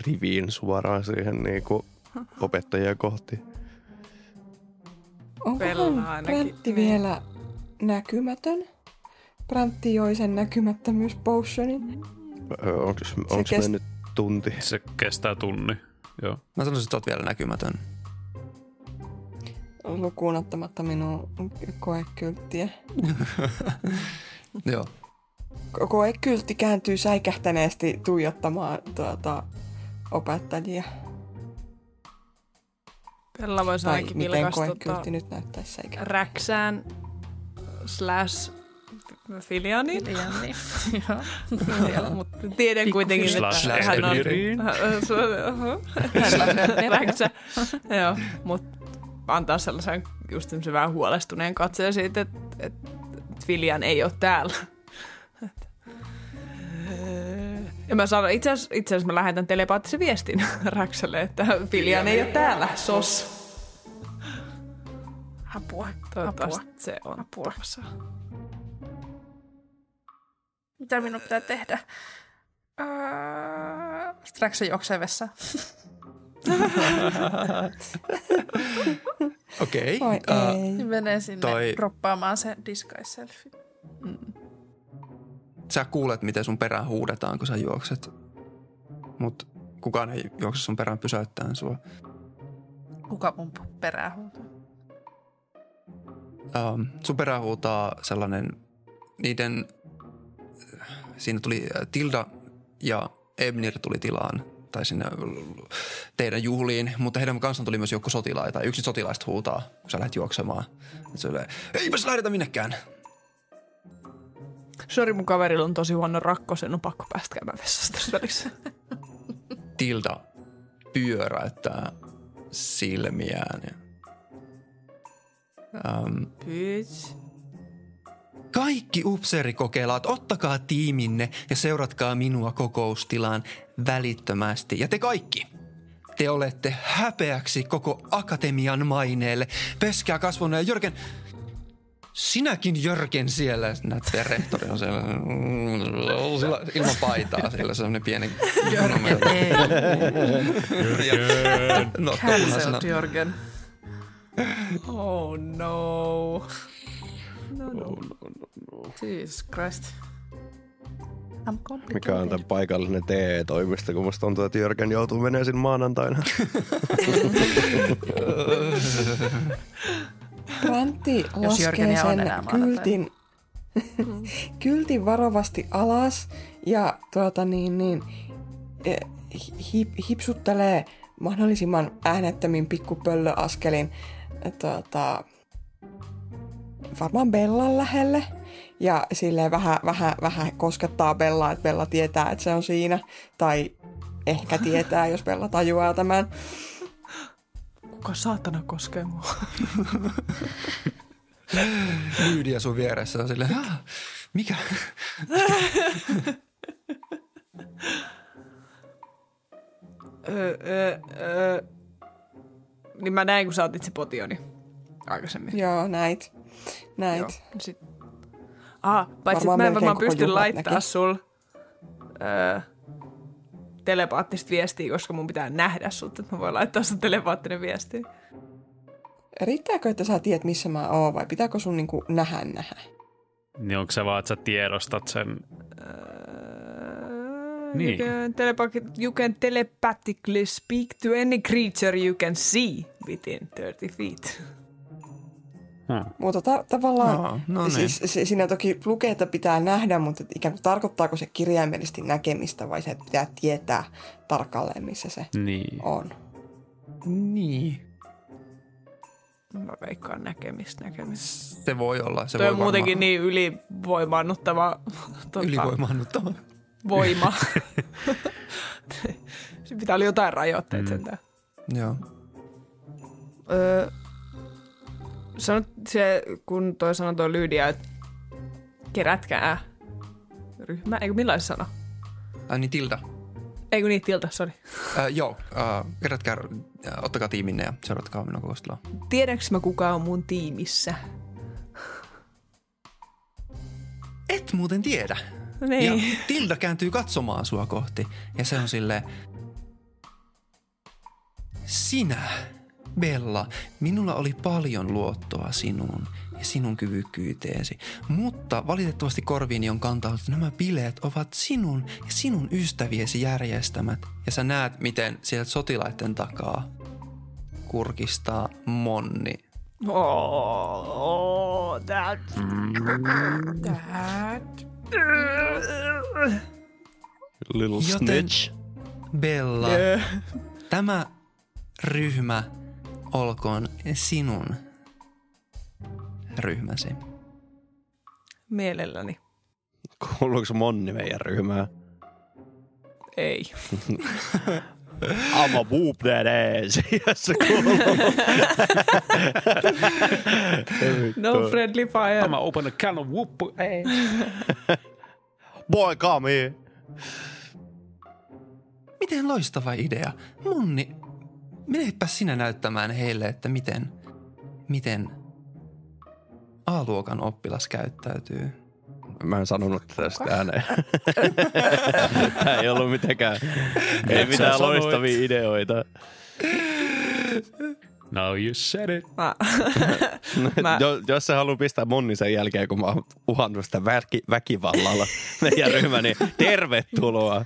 riviin suoraan siihen niinku opettajia kohti. Brantti Niin. vielä näkymätön? Brantti joi sen näkymättömyyspotionin. Onko onks kest- mennyt tunti? Se kestää tunni. Joo. Mä sanoisin, että oot vielä näkymätön. lukuun ottamatta minun koekylttiä. <laughs> Joo. Ko- Koekyltti kääntyy säikähtäneesti tuijottamaan tuota, opettajia. Pella voisi ainakin koekyltti tota, nyt näyttäisi säikähtäneesti. räksään slash filianin. Liian niin. <laughs> Joo. Mutta tiedän kuitenkin, että hän on... Emiriin. Räksä. Joo, mutta antaa sellaisen just semmoisen vähän huolestuneen katseen siitä, että, että Filian ei ole täällä. Ja mä sanon, itse asiassa, itse asiassa mä lähetän telepaattisen viestin <laughs> Räksälle, että Filian ei ole täällä, sos. Apua. Toivottavasti Apua. se on Apua. tuossa. Mitä minun pitää tehdä? Öö, Strax juoksee vessaan. <laughs> Okei. Äh, ei. Menee sinne Toi- proppaamaan se disguise selfie. sä kuulet, miten sun perään huudetaan, kun sä juokset. Mut kukaan ei juokse sun perään pysäyttämään sua. Kuka mun perää huutaa? Um, sun perään huutaa sellainen, niiden, siinä tuli äh, Tilda ja Ebnir tuli tilaan tai sinne teidän juhliin, mutta heidän kanssaan tuli myös joukko sotilaita. Yksi sotilaista huutaa, kun sä lähdet juoksemaan. Se oli, eipä se lähdetä minnekään. Sori, mun kaverilla on tosi huono rakko, sen on pakko päästä käymään vessasta välissä. <laughs> Tilda pyöräyttää silmiään. Um, Bitch. Kaikki upseerikokelaat, ottakaa tiiminne ja seuratkaa minua kokoustilaan välittömästi. Ja te kaikki, te olette häpeäksi koko akatemian maineelle. Peskää kasvonne ja Jörgen, sinäkin Jörgen siellä. Näette, rehtori on siellä, sillä, ilman paitaa siellä, semmoinen pieni Jörgen. no, Cancelled Jörgen. <laughs> Oh no. Jesus Christ. I'm complicated. Mikä on tämän paikallinen TE-toimisto, kun musta tuntuu, että Jörgen joutuu menemään sinne maanantaina. <laughs> Rantti laskee sen kyltin, <laughs> kyltin varovasti alas ja tuota niin, niin eh, hip, hipsuttelee mahdollisimman äänettömin pikkupöllöaskelin tuota, varmaan Bellan lähelle. Ja silleen vähän, vähän, vähän koskettaa Bellaa, että Bella tietää, että se on siinä. Tai ehkä tietää, jos Bella tajuaa tämän. Kuka saatana koskee mua? Lyydia sun vieressä on silleen, "Ah, mikä? öö, öö, öö. Niin mä näin, kun sä otit se potioni aikaisemmin. Joo, näit. Näit. Joo. Sit. Ah, paitsi että Varmaan mä en varmaan pysty laittaa näki. sul öö, telepaattista viestiä, koska mun pitää nähdä sut, että mä voin laittaa sun telepaattinen viesti. Riittääkö, että sä tiedät, missä mä oon, vai pitääkö sun niinku nähdä nähdä? Niin onko se vaan, että sä tiedostat sen? Niin. You can, telepa- you can telepathically speak to any creature you can see within 30 feet. Hmm. Mutta ta- tavallaan, Aa, no niin. siis se, siinä toki lukee, että pitää nähdä, mutta ikään kuin tarkoittaako se kirjaimellisesti näkemistä vai se, että pitää tietää tarkalleen, missä se Niin. on. Niin. Mä veikkaan näkemistä, näkemistä. Se voi olla. Se Toi voi on muutenkin varmaan- niin ylivoimannuttava tota, Ylivoimaannuttava. voima. <laughs> Siinä pitää olla jotain rajoitteita Mm. mm. sentään. Joo. Öö, sanot se, kun toi sanoi toi Lydia, että kerätkää ryhmä, eikö millainen sana? Ai niin, Tilda. Eikö niin, Tilta, sori. Äh, joo, äh, kerätkää, äh, ottakaa tiiminne ja seuratkaa minua kokoustelua. Tiedänkö mä kuka on mun tiimissä? Et muuten tiedä. Niin. Ja Tilda kääntyy katsomaan sua kohti ja se on sille Sinä, Bella, minulla oli paljon luottoa sinuun ja sinun kyvykkyyteesi, mutta valitettavasti korviini on kantautunut, että nämä bileet ovat sinun ja sinun ystäviesi järjestämät. Ja sä näet, miten sieltä sotilaiden takaa kurkistaa Monni Oh, that. Little Joten- snitch. Bella, tämä ryhmä olkoon sinun ryhmäsi. Mielelläni. Kuuluuko Monni meidän ryhmään? Ei. I'm a whoop that ass. <laughs> Yes. No friendly fire. I'm open a can of whoop. Ei. Boy, come here. Miten loistava idea. Munni, menepä sinä näyttämään heille, että miten, miten A-luokan oppilas käyttäytyy. Mä en sanonut tästä ääneen. <laughs> Tää ei ollut mitenkään, ei mitään sanoit. loistavia ideoita. Now you said it. Mä, <laughs> Mä- Jo, jos se haluaa pistää Monni sen jälkeen, kun mä oon uhannut sitä väki, väkivallalla meidän ryhmä, niin tervetuloa.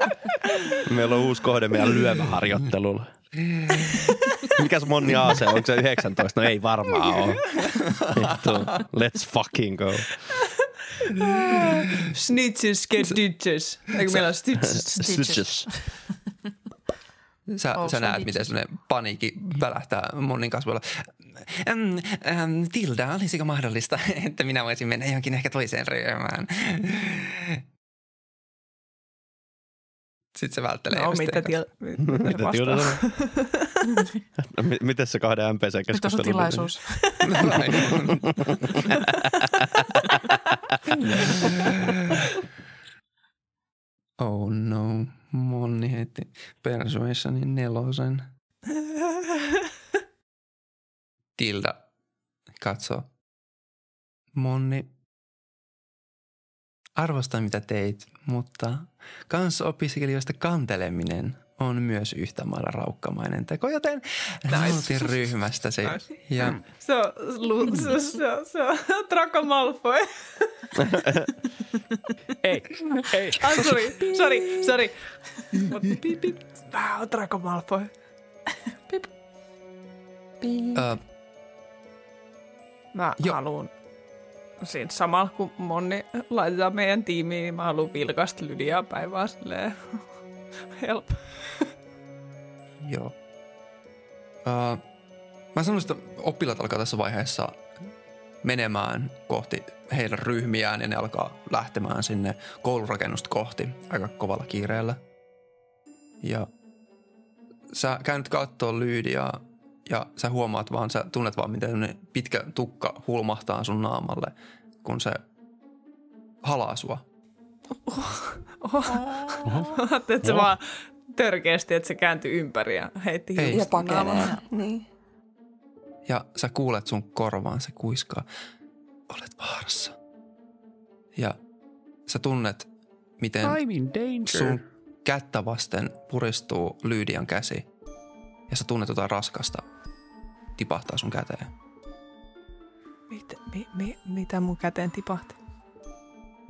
<laughs> Meillä on uusi kohde meidän lyömäharjoittelulla. Mikäs Monni AC? Onko se 19? No ei varmaan ole. Let's fucking go. snitches get ditches. Eikö meillä on stitches? Stitches. Sä, Oh, sä näet, miten semmoinen paniikki välähtää Monnin kasvoilla. Ähm, ähm, Tilda, olisiko mahdollista, että minä voisin mennä johonkin ehkä toiseen ryhmään? Sitten se välttelee. No, just mitä til... Mitä? <laughs> No, mi- Miten se kahden Nyt on se MPC-keskustelu? tilaisuus. <laughs> oh no, Monni heitti Persuasionin nelosen. <laughs> Tilda katsoo. Monni, arvostan mitä teit, mutta kanssa-opiskelijoista kanteleminen on myös yhtä mailla raukkamainen teko, joten nautin ryhmästäsi. Ja Se on, se, se, on- se on <laughs> Draco Malfoy. <laughs> Ei, ei. Ah, sorry, sorry, sorry. Mut <laughs> pip, pip. Mä oon Draco Malfoy. ö, Mä Joo. haluun siinä samalla kun Monni laitetaan meidän tiimiin, niin mä haluun vilkasta Lydiaa päivää silleen. Help. Joo. Uh, mä sanoisin, että oppilaat alkaa tässä vaiheessa menemään kohti heidän ryhmiään ja ne alkaa lähtemään sinne koulurakennusta kohti aika kovalla kiireellä. Ja sä käynyt kattoo Lyydiaa ja sä huomaat vaan, sä tunnet vaan miten ne pitkä tukka hulmahtaa sun naamalle, kun se halaa sua. Ajattelin, että se vaan törkeästi, että se kääntyi ympäri ja heitti Ei. Ja pakenee. Niin. Ja sä kuulet sun korvaan, se kuiskaa, olet vaarassa. Ja sä tunnet, miten I'm in danger. sun kättä vasten puristuu Lyydian käsi. Ja sä tunnet jotain raskasta tipahtaa sun käteen. Mitä, mi, mi, mitä mun käteen tipahti?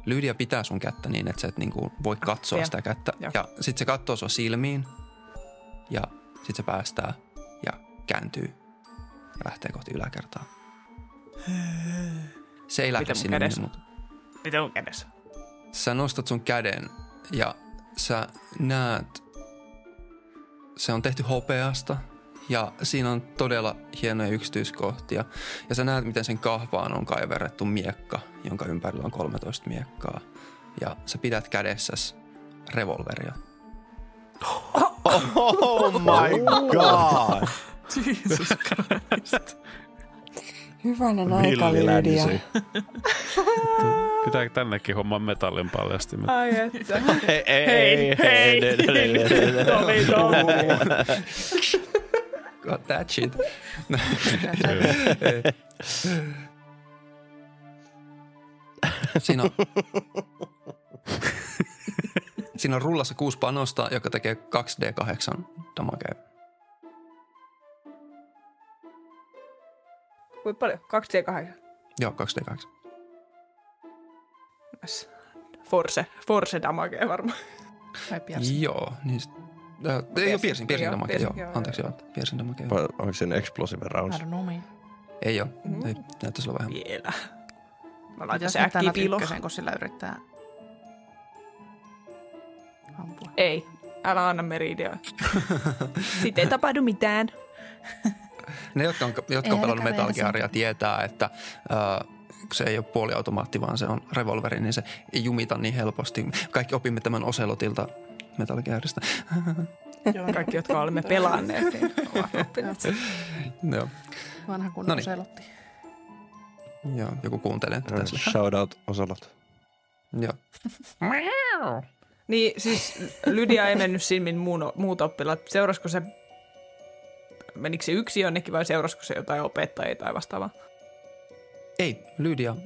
Lyydia pitää sun kättä niin, että sä et niinku voi katsoa Vielä. sitä kättä. Joo. Ja sit se katsoo sua silmiin ja sit se päästää ja kääntyy ja lähtee kohti yläkertaa. Se ei lähde sinne, kädessä? mutta Mitä mun kädessä? sä nostat sun käden ja sä näet, se on tehty hopeasta ja siinä on todella hienoja yksityiskohtia. Ja sä näet, miten sen kahvaan on kaiverrettu miekka, jonka ympärillä on 13 miekkaa. Ja sä pidät kädessäsi revolveria. Oh my god! Hyvänen aika, Lydia. Pitääkö tännekin homman metallin paljastimet? Ai että. Ei, ei, Hei, hei, Tomi, Tomi. Got that shit. Siinä on, siinä on rullassa kuusi panosta, joka tekee 2D8 damagea. Kuinka paljon? 2D8. Joo, 2D8. Yes. Force. Force damage varmaan. Joo, niin ei ole piercing, piercing Joo, damage, joo. Anteeksi, joo. Piercing damage, joo. Onko siinä explosive I rounds? don't know me. Ei ole. Mhm. Ei, näyttäisi olla vähän. Vielä. Mä laitan se äkkiä ykkösen, kun sillä yrittää ampua. Ei, älä anna meridia. <laughs> Sitten ei tapahdu mitään. <laughs> Ne, jotka on, jotka on pelannut Metal Gearia, tietää, että äh, kun se ei ole puoliautomaatti, vaan se on revolveri, niin se ei jumita niin helposti. Kaikki opimme tämän Oselotilta Metal Gearista. <laughs> Joo, Kaikki, jotka olemme pelanneet, niin ovat oppineet. <laughs> Joo. vanha kunnon Noniin. selotti. Joo, joku kuuntelee tätä. Shout out Osalot. Joo. Niin, siis Lydia ei mennyt silmin muun, muut oppilaat. Seurasko se, menikö se yksi jonnekin vai seurasko se jotain opettajia tai vastaavaa? Ei, Lydia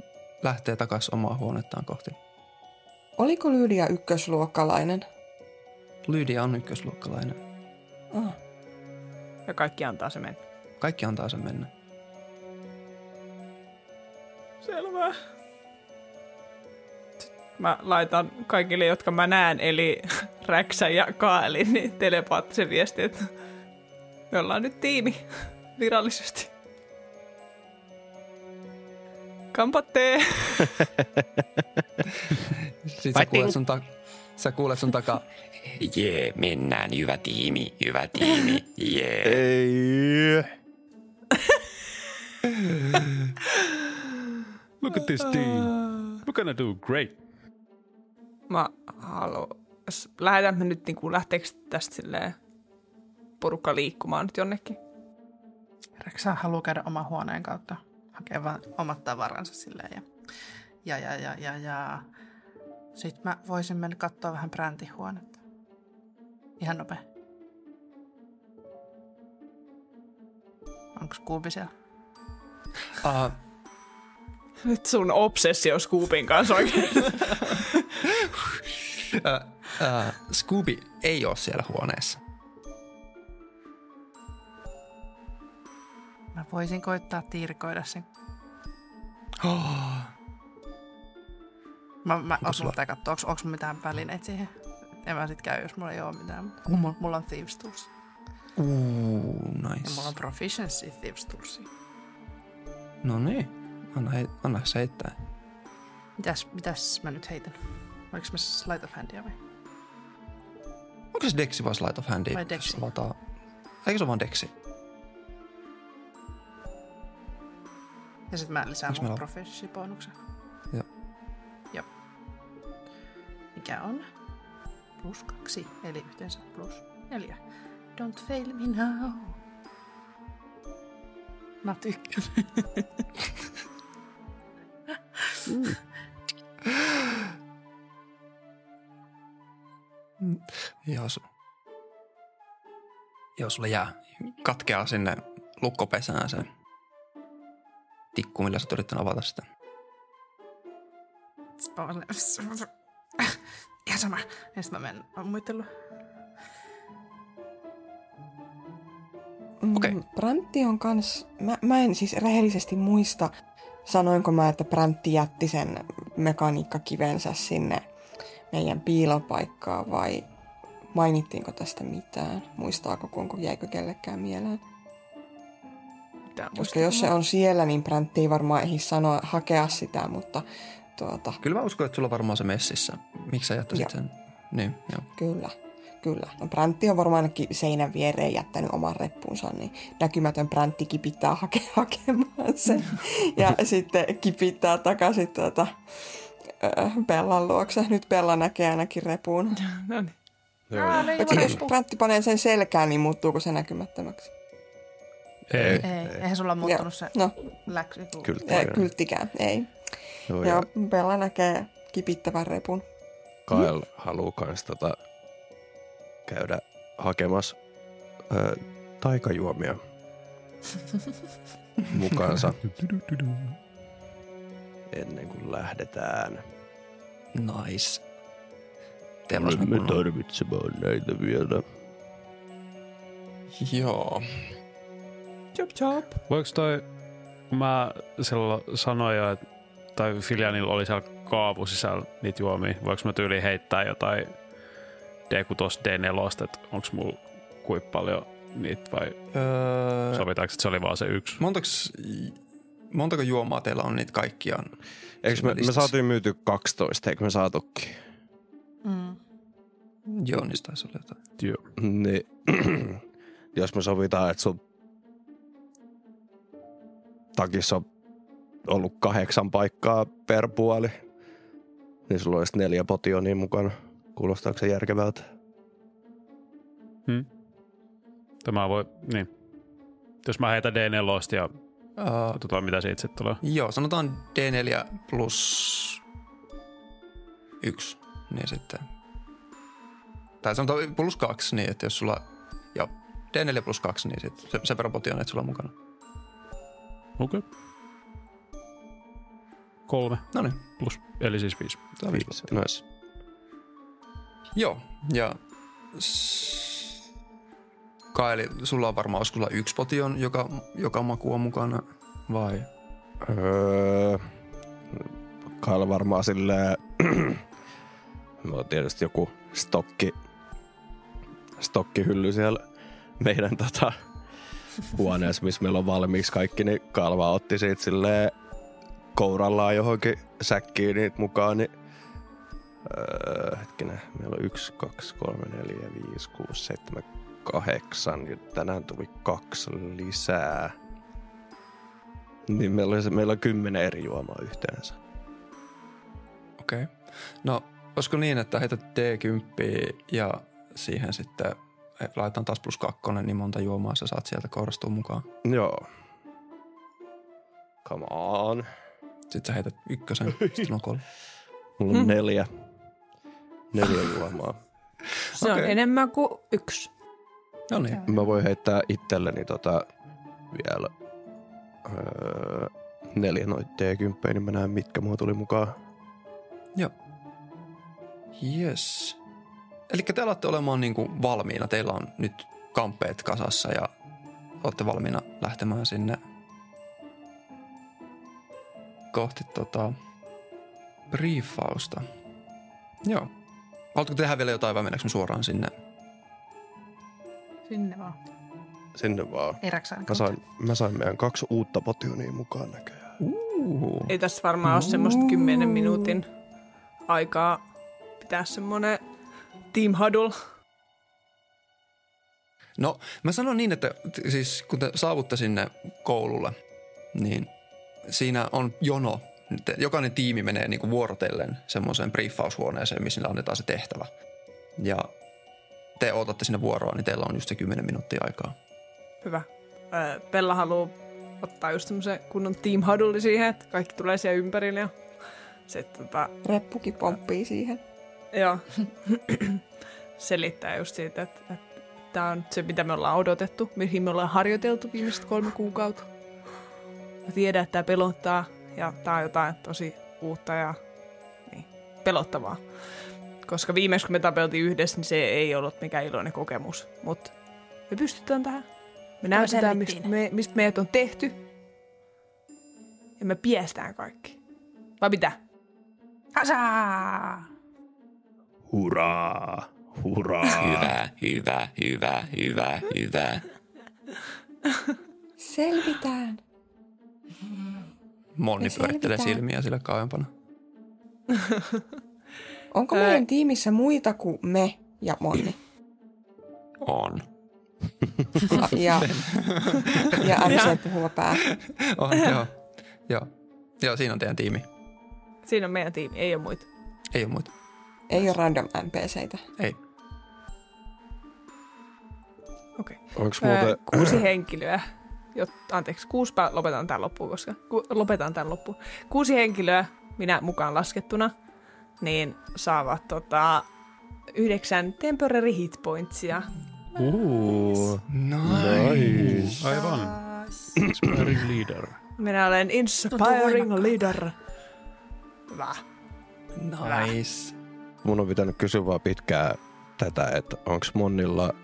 lähtee takaisin omaa huonettaan kohti. Oliko Lydia ykkösluokkalainen? Lydia on ykkösluokkalainen. Ah. Ja kaikki antaa se mennä. Kaikki antaa sen mennä. Selvä. Mä laitan kaikille, jotka mä näen, eli <laughs> Räksä ja Kaelin, niin telepaattisen viesti, että me ollaan nyt tiimi <laughs> virallisesti. Kampattee. <laughs> Sitten sä kuulet sun, ta- sä kuulet sun takaa. <laughs> Jee, mennään, hyvä tiimi, hyvä tiimi, <laughs> jee. Ei. Look at this team. We're gonna do great. Mä haluan, lähdetään me nyt, niin kuin, lähteekö tästä silleen porukka liikkumaan nyt jonnekin? Reksa haluaa käydä oman huoneen kautta, hakea vaan omat tavaransa silleen. Ja, ja, ja, ja, ja, ja. Sitten mä voisin mennä katsoa vähän bräntihuonetta. Ihan nopea. Onko Scooby siellä? Uh, Nyt sun obsessio Scoopin kanssa oikein. <laughs> äh, äh, Scooby ei ole siellä huoneessa. Mä voisin koittaa tiirikoida sen. Oh, Mä, mä Onko sulla... katsoa, onko, onko mitään välineitä siihen. En mä sit käy, jos mulla ei ole mitään. mutta Mulla, on Thieves Tools. Ja nice. mulla on Proficiency Thieves Toolsia. No niin, anna, hei, anna se heittää. Mitäs, mitäs mä nyt heitän? Oliko mä Sleight of Handia vai? Onko se Dexi vai Sleight of Handi? Vai Dexi? avataan? Eikö se ole vaan Dexi? Ja sit mä lisään Onks mun Proficiency-bonuksen. Mikä on? Plus kaksi, eli yhteensä plus neljä. Don't fail me now. Mä tykkään. Joo, su... Joo, sulle jää katkeaa sinne lukkopesään se tikku, millä sä yrittänyt avata sitä. Sit silleen, <coughs> Ihan sama. Ja sit mä menen muitteluun. Mm, Okei. Brantti on kans, mä, mä en siis rehellisesti muista, sanoinko mä, että Brantti jätti sen mekaniikkakivensä sinne meidän piilopaikkaan vai mainittiinko tästä mitään? Muistaako, onko jäikö kellekään mieleen? Koska jos se on siellä, niin Brantti ei varmaan ehdi sanoa, hakea sitä, mutta tuota, Kyllä mä uskon, että sulla on varmaan se messissä. Miksi sä jättäisit Joo. sen? Niin, joo. Kyllä, kyllä. No Brantti on varmaan ainakin seinän viereen jättänyt oman reppunsa, niin näkymätön Brantti kipittää hake- <laughs> hakemaan sen. <laughs> Ja sitten kipittää takaisin tuota, ö, Bellan luokse. Nyt Bella näkee ainakin repun. <laughs> No niin. Paitsi jos Brantti panee sen selkään, niin muuttuuko se näkymättömäksi? Ei. Ei, eihän sulla muuttunut se No, läksy. Kyllä. ei, kylttikään, ei. Joo, Joo, ja Bella näkee kipittävän repun. Kyle haluaa kans tota käydä hakemassa ö, taikajuomia <laughs> mukaansa ennen kuin lähdetään. Nice. Teillä olisi Me tarvitsemaan näitä vielä. Joo. Chop chop. Voiko toi, kun mä silloin sanoin jo, että tai Filianilla oli siellä kaavu sisällä niitä juomia, voiko mä tyyliin heittää jotain D6, D4, että onko mulla kuinka paljon niitä vai Öö, sovitaanko, että se oli vaan se yksi? montaks, montako juomaa teillä on niitä kaikkiaan? Eikö me, me saatiin myyty 12, eikö me saatukin? Mm. Joo, niistä taisi olla jotain. Joo. Niin, <clears throat> jos me sovitaan, että sun takissa on ollut kahdeksan paikkaa per puoli, niin sulla olisi neljä potionia mukana. Kuulostaako se järkevältä? Hmm. Tämä voi, niin. Jos mä heitän D4 ja Uh, katsotaan mitä siitä sitten tulee. joo, sanotaan D4 plus yksi, niin sitten. Tai sanotaan plus kaksi, niin että jos sulla, joo, D4 plus kaksi, niin sitten se, sen verran potion, että sulla on mukana. Okei. Okay. Kolme No niin, plus, eli siis viisi. tämä on viisi pottia. Nice. Joo, ja s- Kaeli, sulla on varmaan, olisiko sulla yksi potion, joka, joka maku on mukana, vai? Öö, Kailla varmaan silleen, <clears throat> no tietysti joku stokki, stokkihylly siellä meidän tota, huoneessa, missä meillä on valmiiksi kaikki, niin Kalva otti siitä silleen kourallaan johonkin säkkiin niitä mukaan, niin öö, hetkinen, meillä on yksi, kaksi, kolme, neljä, viisi, kuusi, seitsemän, kahdeksan, ja tänään tuli kaksi lisää. Niin meillä on, meillä on kymmenen eri juomaa yhteensä. Okei. Okay. No, olisiko niin, että heität D10 ja siihen sitten laitetaan taas plus kakkonen, niin monta juomaa sä saat sieltä kourastua mukaan. Joo. Come on. Sitten sä heität ykkösen, <laughs> sitten on kolme. Mulla on neljä. Neljä juomaa. Se on Okei. enemmän kuin yksi. No niin. Mä voin heittää itselleni tota vielä öö, neljä noita D10, niin mä näen mitkä mua tuli mukaan. Yes. Eli te alatte olemaan niinku valmiina. Teillä on nyt kampeet kasassa ja olette valmiina lähtemään sinne kohti tota briefausta. Joo. Haluatko tehdä vielä jotain vai mennäänkö me suoraan sinne? Sinne vaan. Sinne vaan. Eräksään. Mä sain, mä sain meidän kaksi uutta potionia mukaan näköjään. Uh. Ei tässä varmaan ole semmoista kymmenen minuutin aikaa pitää semmoinen team huddle. No, mä sanon niin, että siis kun te saavutte sinne koululle, niin siinä on jono. Jokainen tiimi menee niin kuin vuorotellen semmoiseen briefaushuoneeseen, missä niillä annetaan se tehtävä. Ja te odotatte sinne vuoroa, niin teillä on just se 10 minuuttia aikaa. Hyvä. Pella haluaa ottaa just semmoisen kunnon team huddle siihen, että kaikki tulee siellä ympärille ja sitten tota, Reppukin pomppii siihen. Joo. <clears throat> Selittää just siitä, että, että tämä on se, mitä me ollaan odotettu, mihin me ollaan harjoiteltu viimeiset kolme kuukautta. Mä tiedän, että tämä pelottaa ja tämä on jotain tosi uutta ja niin, pelottavaa. Koska viimeksi kun me tapeltiin yhdessä, niin se ei ollut mikään iloinen kokemus. Mutta me pystytään tähän. Me näytetään, mistä, me, mistä meidät on tehty. Ja me piestään kaikki. Vai mitä? Hasaa! Hurraa! Hurraa! Hyvä, hyvä, hyvä, hyvä, hyvä. <laughs> Selvitään. Monni Me pyörittelee silmiä sillä kauempana. <laughs> Onko Ää- meidän tiimissä muita kuin me ja Monni? <clears throat> On. <laughs> Ja, ja <laughs> MC puhuva pää. Oh, joo. joo. Joo, siinä on teidän tiimi. Siinä on meidän tiimi, ei ole muita. Ei ole muita. Ei ole random NPCitä. Ei. Okei. Onks Öö, muuten... kuusi henkilöä. Jot, anteeksi, kuusi pä- lopetan tämän loppuun, koska ku, lopetan tämän loppuun. Kuusi henkilöä, minä mukaan laskettuna, niin saavat tota, yhdeksän temporary hit pointsia. Uh, Nice. Aivan. Inspiring leader. Minä olen inspiring leader. Hyvä. Nice. mun on pitänyt kysyä vaan pitkään tätä, että onko Monnilla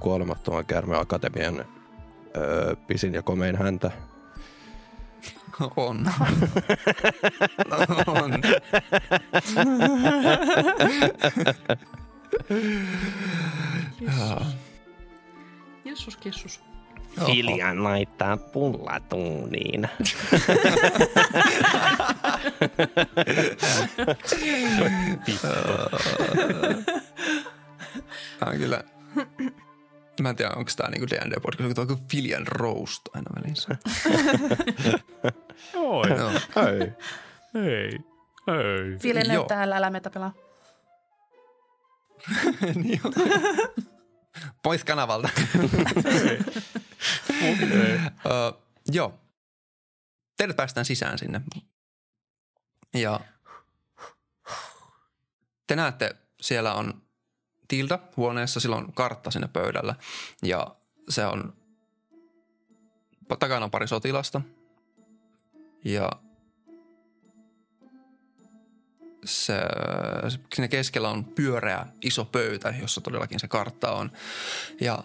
kuolemattoman käärme akatemian öö, pisin ja komein häntä? On. on. Jessus, Jessus. Hiljan laittaa pullatuuniin. Tää on kyllä... Mä en tiedä, onko tää niinku D&D podcast, onko tää Filian roast aina välissä. <laughs> Oi, Joo. Hei. ei, ei. Fiilen Joo. täällä, älä meitä pelaa. <laughs> niin on. Pois kanavalta. <laughs> Ö, joo. Teidät päästään sisään sinne. Ja te näette, siellä on Tilda huoneessa, sillä on kartta sinne pöydällä. Ja se on, takana on pari sotilasta. Ja se, siinä keskellä on pyöreä iso pöytä, jossa todellakin se kartta on. Ja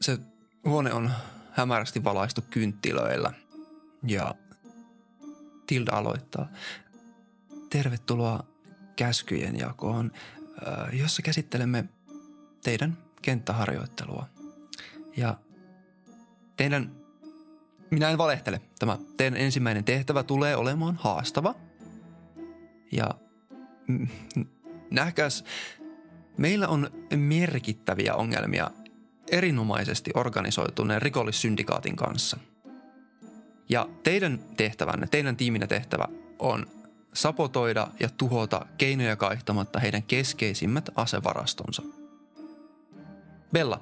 se huone on hämärästi valaistu kynttilöillä. Ja Tilda aloittaa. Tervetuloa käskyjen jakoon, jossa käsittelemme teidän kenttäharjoittelua. Ja teidän, minä en valehtele, tämä teidän ensimmäinen tehtävä tulee olemaan haastava. Ja nähkäs, meillä on merkittäviä ongelmia erinomaisesti organisoituneen rikollissyndikaatin kanssa. Ja teidän tehtävänne, teidän tiiminä tehtävä on sapotoida ja tuhota keinoja kaihtamatta heidän keskeisimmät asevarastonsa. Bella,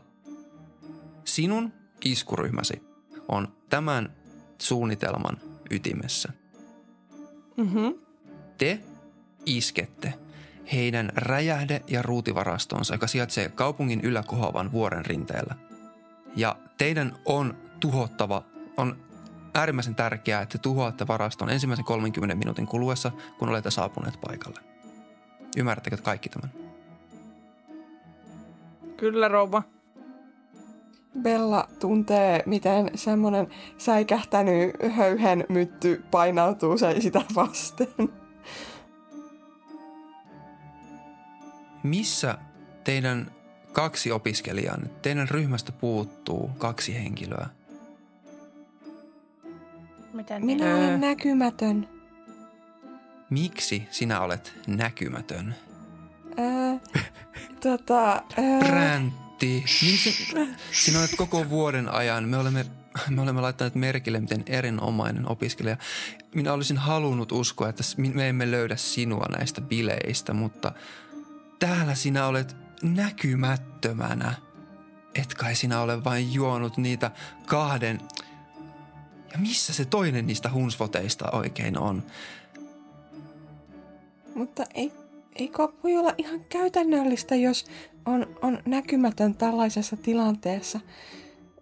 sinun iskuryhmäsi on tämän suunnitelman ytimessä. Mm-hmm. Te iskette heidän räjähde- ja ruutivarastonsa, joka sijaitsee kaupungin yläkohoavan vuoren rinteellä. Ja teidän on tuhottava, on äärimmäisen tärkeää, että te tuhoatte varaston ensimmäisen 30 minuutin kuluessa, kun olette saapuneet paikalle. Ymmärrättekö kaikki tämän? Kyllä, rouva. Bella tuntee, miten semmoinen säikähtänyt höyhen mytty painautuu se sitä vasten. Missä teidän kaksi opiskelijaa, teidän ryhmästä puuttuu kaksi henkilöä? Miten Minä Öö. olen näkymätön. Miksi sinä olet näkymätön? Öö, <laughs> tota, öö, Präntti. Miksi sinä olet koko vuoden ajan, me olemme, me olemme laittaneet merkille, miten erinomainen opiskelija. Minä olisin halunnut uskoa, että me emme löydä sinua näistä bileistä, mutta täällä sinä olet näkymättömänä. Et kai sinä ole vain juonut niitä kahden... Ja missä se toinen niistä hunsvoteista oikein on? mutta ei, eikö voi olla ihan käytännöllistä, jos on, on näkymätön tällaisessa tilanteessa,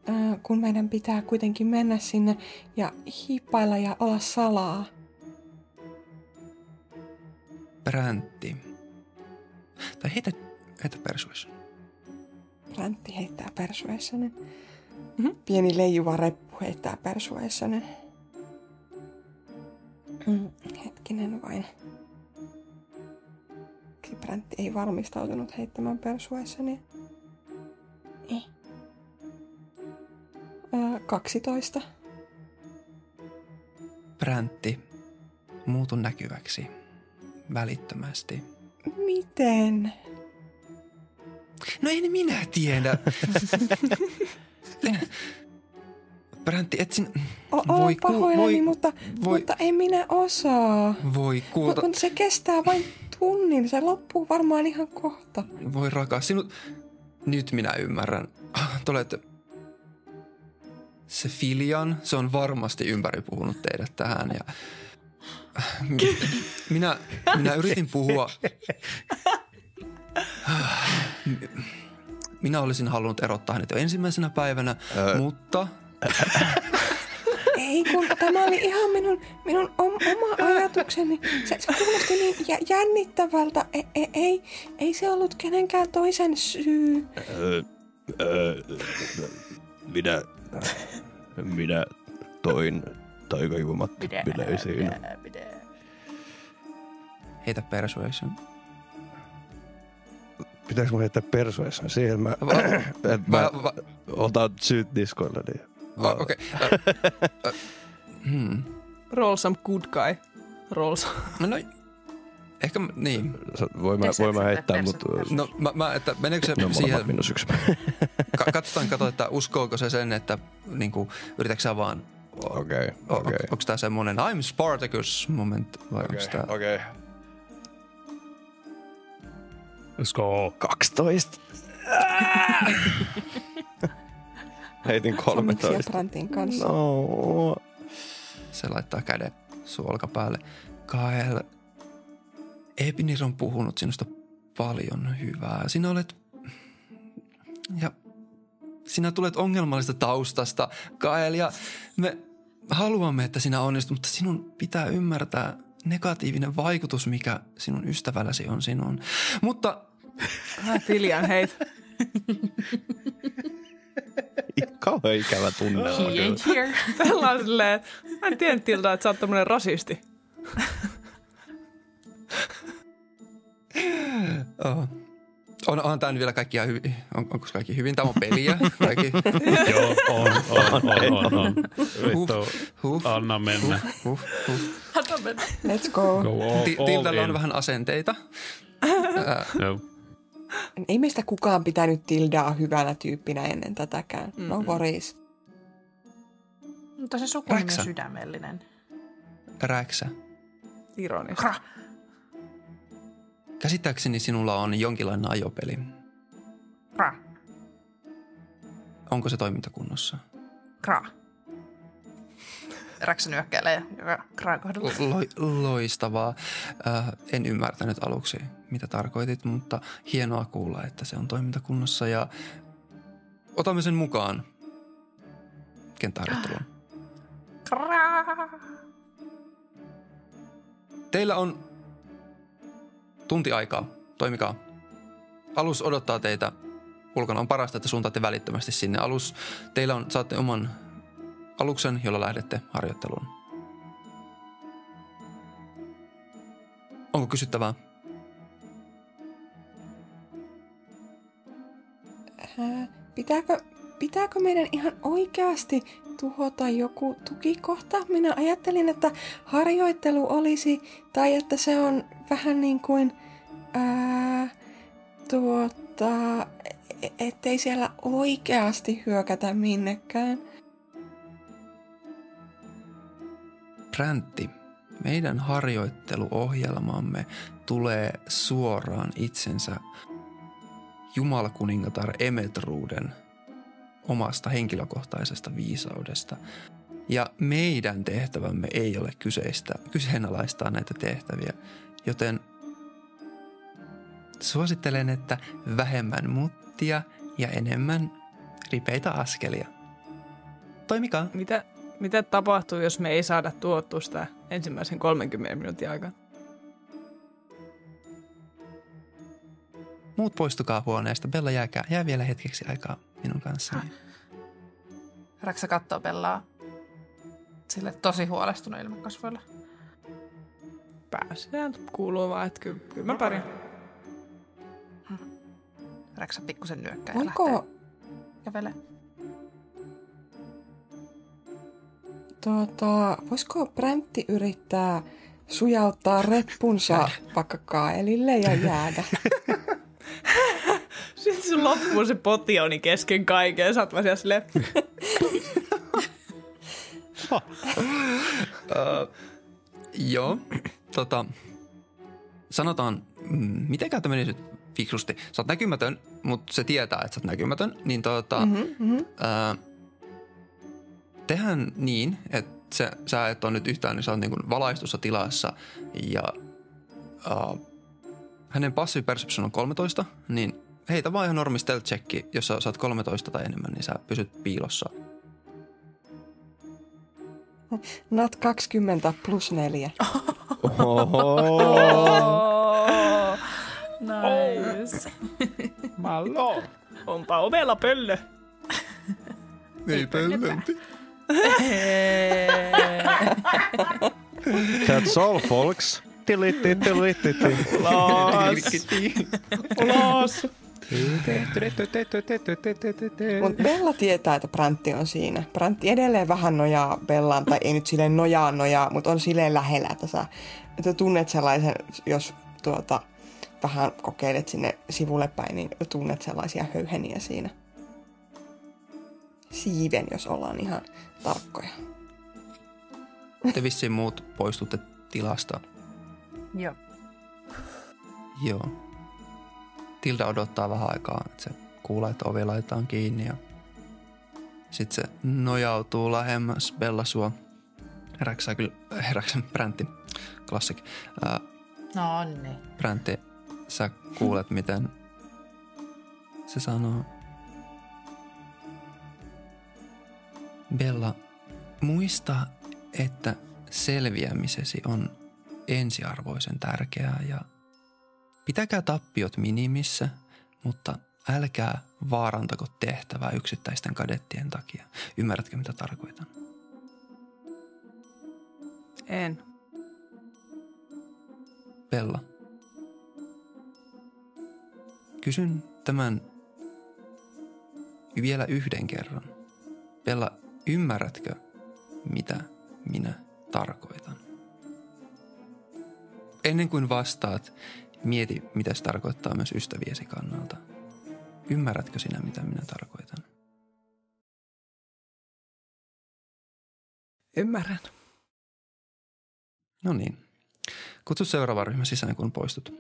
öö, kun meidän pitää kuitenkin mennä sinne ja hiippailla ja olla salaa. Präntti. Tai heitä, heitä persuasion. Räntti heittää persuasionin. Mm-hmm. Pieni leijuva reppu heittää persuasionin. Mm, hetkinen vain. Präntti ei valmistautunut heittämään persuasionia. Eh. Öö, 12. Präntti, muutu näkyväksi välittömästi. Miten? No en minä tiedä. <laughs> Präntti, et sin... O- Voi pahoillani, voi- mutta, voi- mutta en minä osaa. Voi kuulta... Mutta se kestää vain tunnin. Se loppuu varmaan ihan kohta. Voi rakas, sinut... Nyt minä ymmärrän. <laughs> Te olette... Se Filian, se on varmasti ympäri puhunut teidät tähän ja... <laughs> Minä, minä yritin puhua... <laughs> Minä olisin halunnut erottaa hänet jo ensimmäisenä päivänä, mutta <laughs> Ei kun tämä oli ihan minun, minun om, oma ajatukseni. Se, se kuulosti niin jä, jännittävältä. Ei, ei, ei, ei se ollut kenenkään toisen syy. Öö, öö, minä, minä toin taikajuomat bileisiin. heitä persuasion. Pitääkö mun heittää persuasion siihen? Mä, Va- <coughs> et mä va- va- otan syyt niskoilla. Niin. Oh, Okei. Okay. Ö, ö, hmm. Roll some good guy. Roll some. No, ehkä, mä- niin. Voin mä, voin mä heittää, mutta No, mä, mä, että meneekö se ne on siihen, miinus yksi. ka- katsotaan, kato, että uskooko se sen, että niin kuin, yritätkö sä vaan, Okei, o- okei. onko tää semmonen I'm Spartacus moment vai onko tää? Okei. Let's go. 12. <laughs> Heitin Omiksi ja 13. Brantin kanssa. No. Se laittaa käden sun olkapäälle. Kael, Ebnir on puhunut sinusta paljon hyvää. Sinä olet... Ja sinä tulet ongelmallisesta taustasta, Kael, ja me haluamme, että sinä onnistut, mutta sinun pitää ymmärtää negatiivinen vaikutus, mikä sinun ystävälläsi on sinuun. Mutta Tiljan heit. <laughs> Kauhean ikävä tunne. on He kyllä. ain't here. Tällä on silleen, mä en tiedä Tilda, että sä oot tämmönen rasisti. oh, on, on tämä nyt vielä kaikki ihan hyvin. On, onko kaikki hyvin? Tämä on peliä. Kaikki. <laughs> Joo, on, on, on, on, on. <laughs> Vittu, Huh, anna mennä. huh, huh. Let's go. Go all, all Tildalla on in. vähän asenteita. Joo. Ei meistä kukaan pitänyt Tildaa hyvänä tyyppinä ennen tätäkään. No worries. Mutta se sukunimi Räksä. on sydämellinen. Räksä. Ironista. Kra. Käsittääkseni sinulla on jonkinlainen ajopeli. Kra. Onko se toimintakunnossa? Kra. Räksä nyökkäilee joka Kran kohdalla. Lo- loistavaa. Äh, en ymmärtänyt aluksi, mitä tarkoitit, mutta hienoa kuulla, että se on toimintakunnossa ja otamme sen mukaan kenttäharjoitteluun. Teillä on tunti aikaa. Toimikaa. Alus odottaa teitä. Ulkona on parasta, että suuntaatte välittömästi sinne. Alus, teillä on, saatte oman aluksen, jolla lähdette harjoitteluun. Onko kysyttävää? Ää, Pitääkö, pitääkö meidän ihan oikeasti tuhota joku tukikohta? Minä ajattelin, että harjoittelu olisi, tai että se on vähän niin kuin, ää, tuota, e- ettei siellä oikeasti hyökätä minnekään. Präntti, meidän harjoitteluohjelmamme tulee suoraan itsensä Jumalakuningatar Emetruuden omasta henkilökohtaisesta viisaudesta. Ja meidän tehtävämme ei ole kyseistä, kyseenalaistaa näitä tehtäviä, joten suosittelen, että vähemmän muttia ja enemmän ripeitä askelia. Toimikaa. Mitä, mitä tapahtuu, jos me ei saada tuottua sitä ensimmäisen 30 minuutin aikaa? Muut poistukaa huoneesta. Bella jääkää, jää vielä hetkeksi aikaa minun kanssani. Räksä kattoo Bellaa sille tosi huolestunut ilmakasvoilla. Pääsee. Kuuluu vaan, että kyllä, kyllä mä pärjään. Räksä pikkusen nyökkää ja Voiko, lähtee kävelee. tuota, voisiko Bräntti yrittää sujauttaa reppunsa vaikka kaelille ja jäädä? <laughs> <laughs> Sitten sun loppuu se potioni kesken kaiken ja sä oot vaan siellä silleen, <laughs> Joo, tota, sanotaan, mm, mitenkään tämä menisi nyt fiksusti. Sä oot näkymätön, mutta se tietää, että sä oot näkymätön. Niin tota, Mhm, mhm. ää, tehdään niin, että sä, sä et ole nyt yhtään, niin sä oot niin valaistussa tilassa ja ää, hänen passive perception on 13, niin heitä vaan ihan normi stealth checki, jos sä saat 13 tai enemmän, niin sä pysyt piilossa. Nat 20 plus 4. Oho. Oh, nice. <laughs> Mallo, onpa ovella pöllö. Ei pöllömpi. <laughs> That's all, folks. Ulos! Mutta Bella tietää, että Brantti on siinä. Brantti edelleen vähän nojaa Bellaan, tai ei nyt silleen nojaa nojaa, mutta on silleen lähellä, että sä, että tunnet sellaisen, jos tuota, vähän kokeilet sinne sivulle päin, niin tunnet sellaisia höyheniä siinä. Siiven, jos ollaan ihan tarkkoja. Te vissiin muut poistutte tilasta. Joo. Joo. Tilda odottaa vähän aikaa, että se kuulee, että ovi laitetaan kiinni ja sitten se nojautuu lähemmäs Bella sua. Heräksää kyllä, heräksää Bräntti, klassik. Ää, No niin. Bräntti, sä kuulet, miten se sanoo. Bella, muista, että selviämisesi on ensiarvoisen tärkeää ja pitäkää tappiot minimissä, mutta älkää vaarantako tehtävää yksittäisten kadettien takia. Ymmärrätkö, mitä tarkoitan? En. Bella. Kysyn tämän vielä yhden kerran. Bella, ymmärrätkö, mitä minä tarkoitan? Ennen kuin vastaat, mieti, mitä se tarkoittaa myös ystäviesi kannalta. Ymmärrätkö sinä, mitä minä tarkoitan? Ymmärrän. No niin. Kutsu seuraava ryhmä sisään, kun poistut.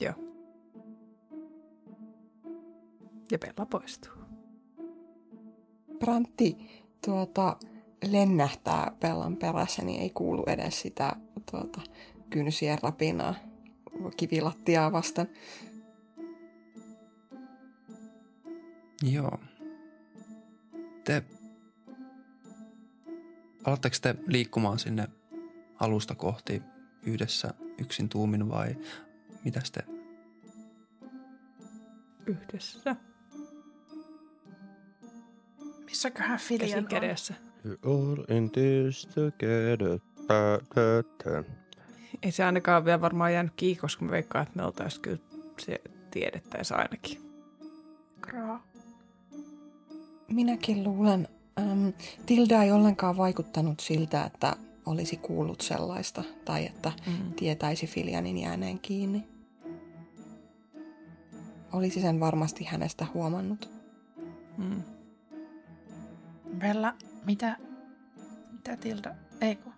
Joo. Ja Bella poistuu. Brantti tuota, lennähtää Bellan perässä, niin ei kuulu edes sitä tuota, kynsien rapinaa kivilattiaa vasten. Joo. Te... Alatteko te liikkumaan sinne alusta kohti yhdessä yksin tuumin vai mitä te? Yhdessä. Missäköhän Filian on? kädessä. All in this together. Ei se ainakaan vielä varmaan jäänyt kiinni, koska mä veikkaan, että me oltaisiin kyllä se tiedettäisiin ainakin. Kraa. Minäkin luulen, äm, Tilda ei ollenkaan vaikuttanut siltä, että olisi kuullut sellaista tai että Mm. tietäisi Filianin jääneen kiinni. Olisi sen varmasti hänestä huomannut. Mm. Bella, mitä, mitä Tilda, ei kun,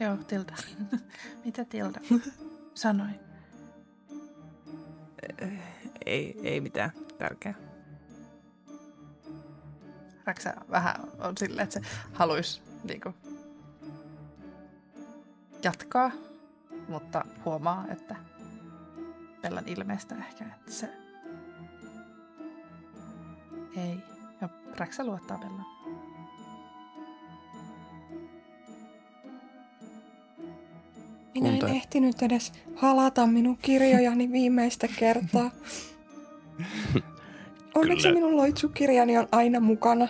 joo Tilda, <laughs> mitä Tilda <laughs> sanoi? Ei, ei mitään tärkeää. Räksä vähän on silleen, että se haluaisi niinku jatkaa, mutta huomaa, että Bellan ilmeestä ehkä, että se ei. Ja Räksä luottaa Bellaan. Minä en ehtinyt edes halata minun kirjojani <laughs> viimeistä kertaa. <laughs> Onneksi Kyllä. minun loitsukirjani on aina mukana.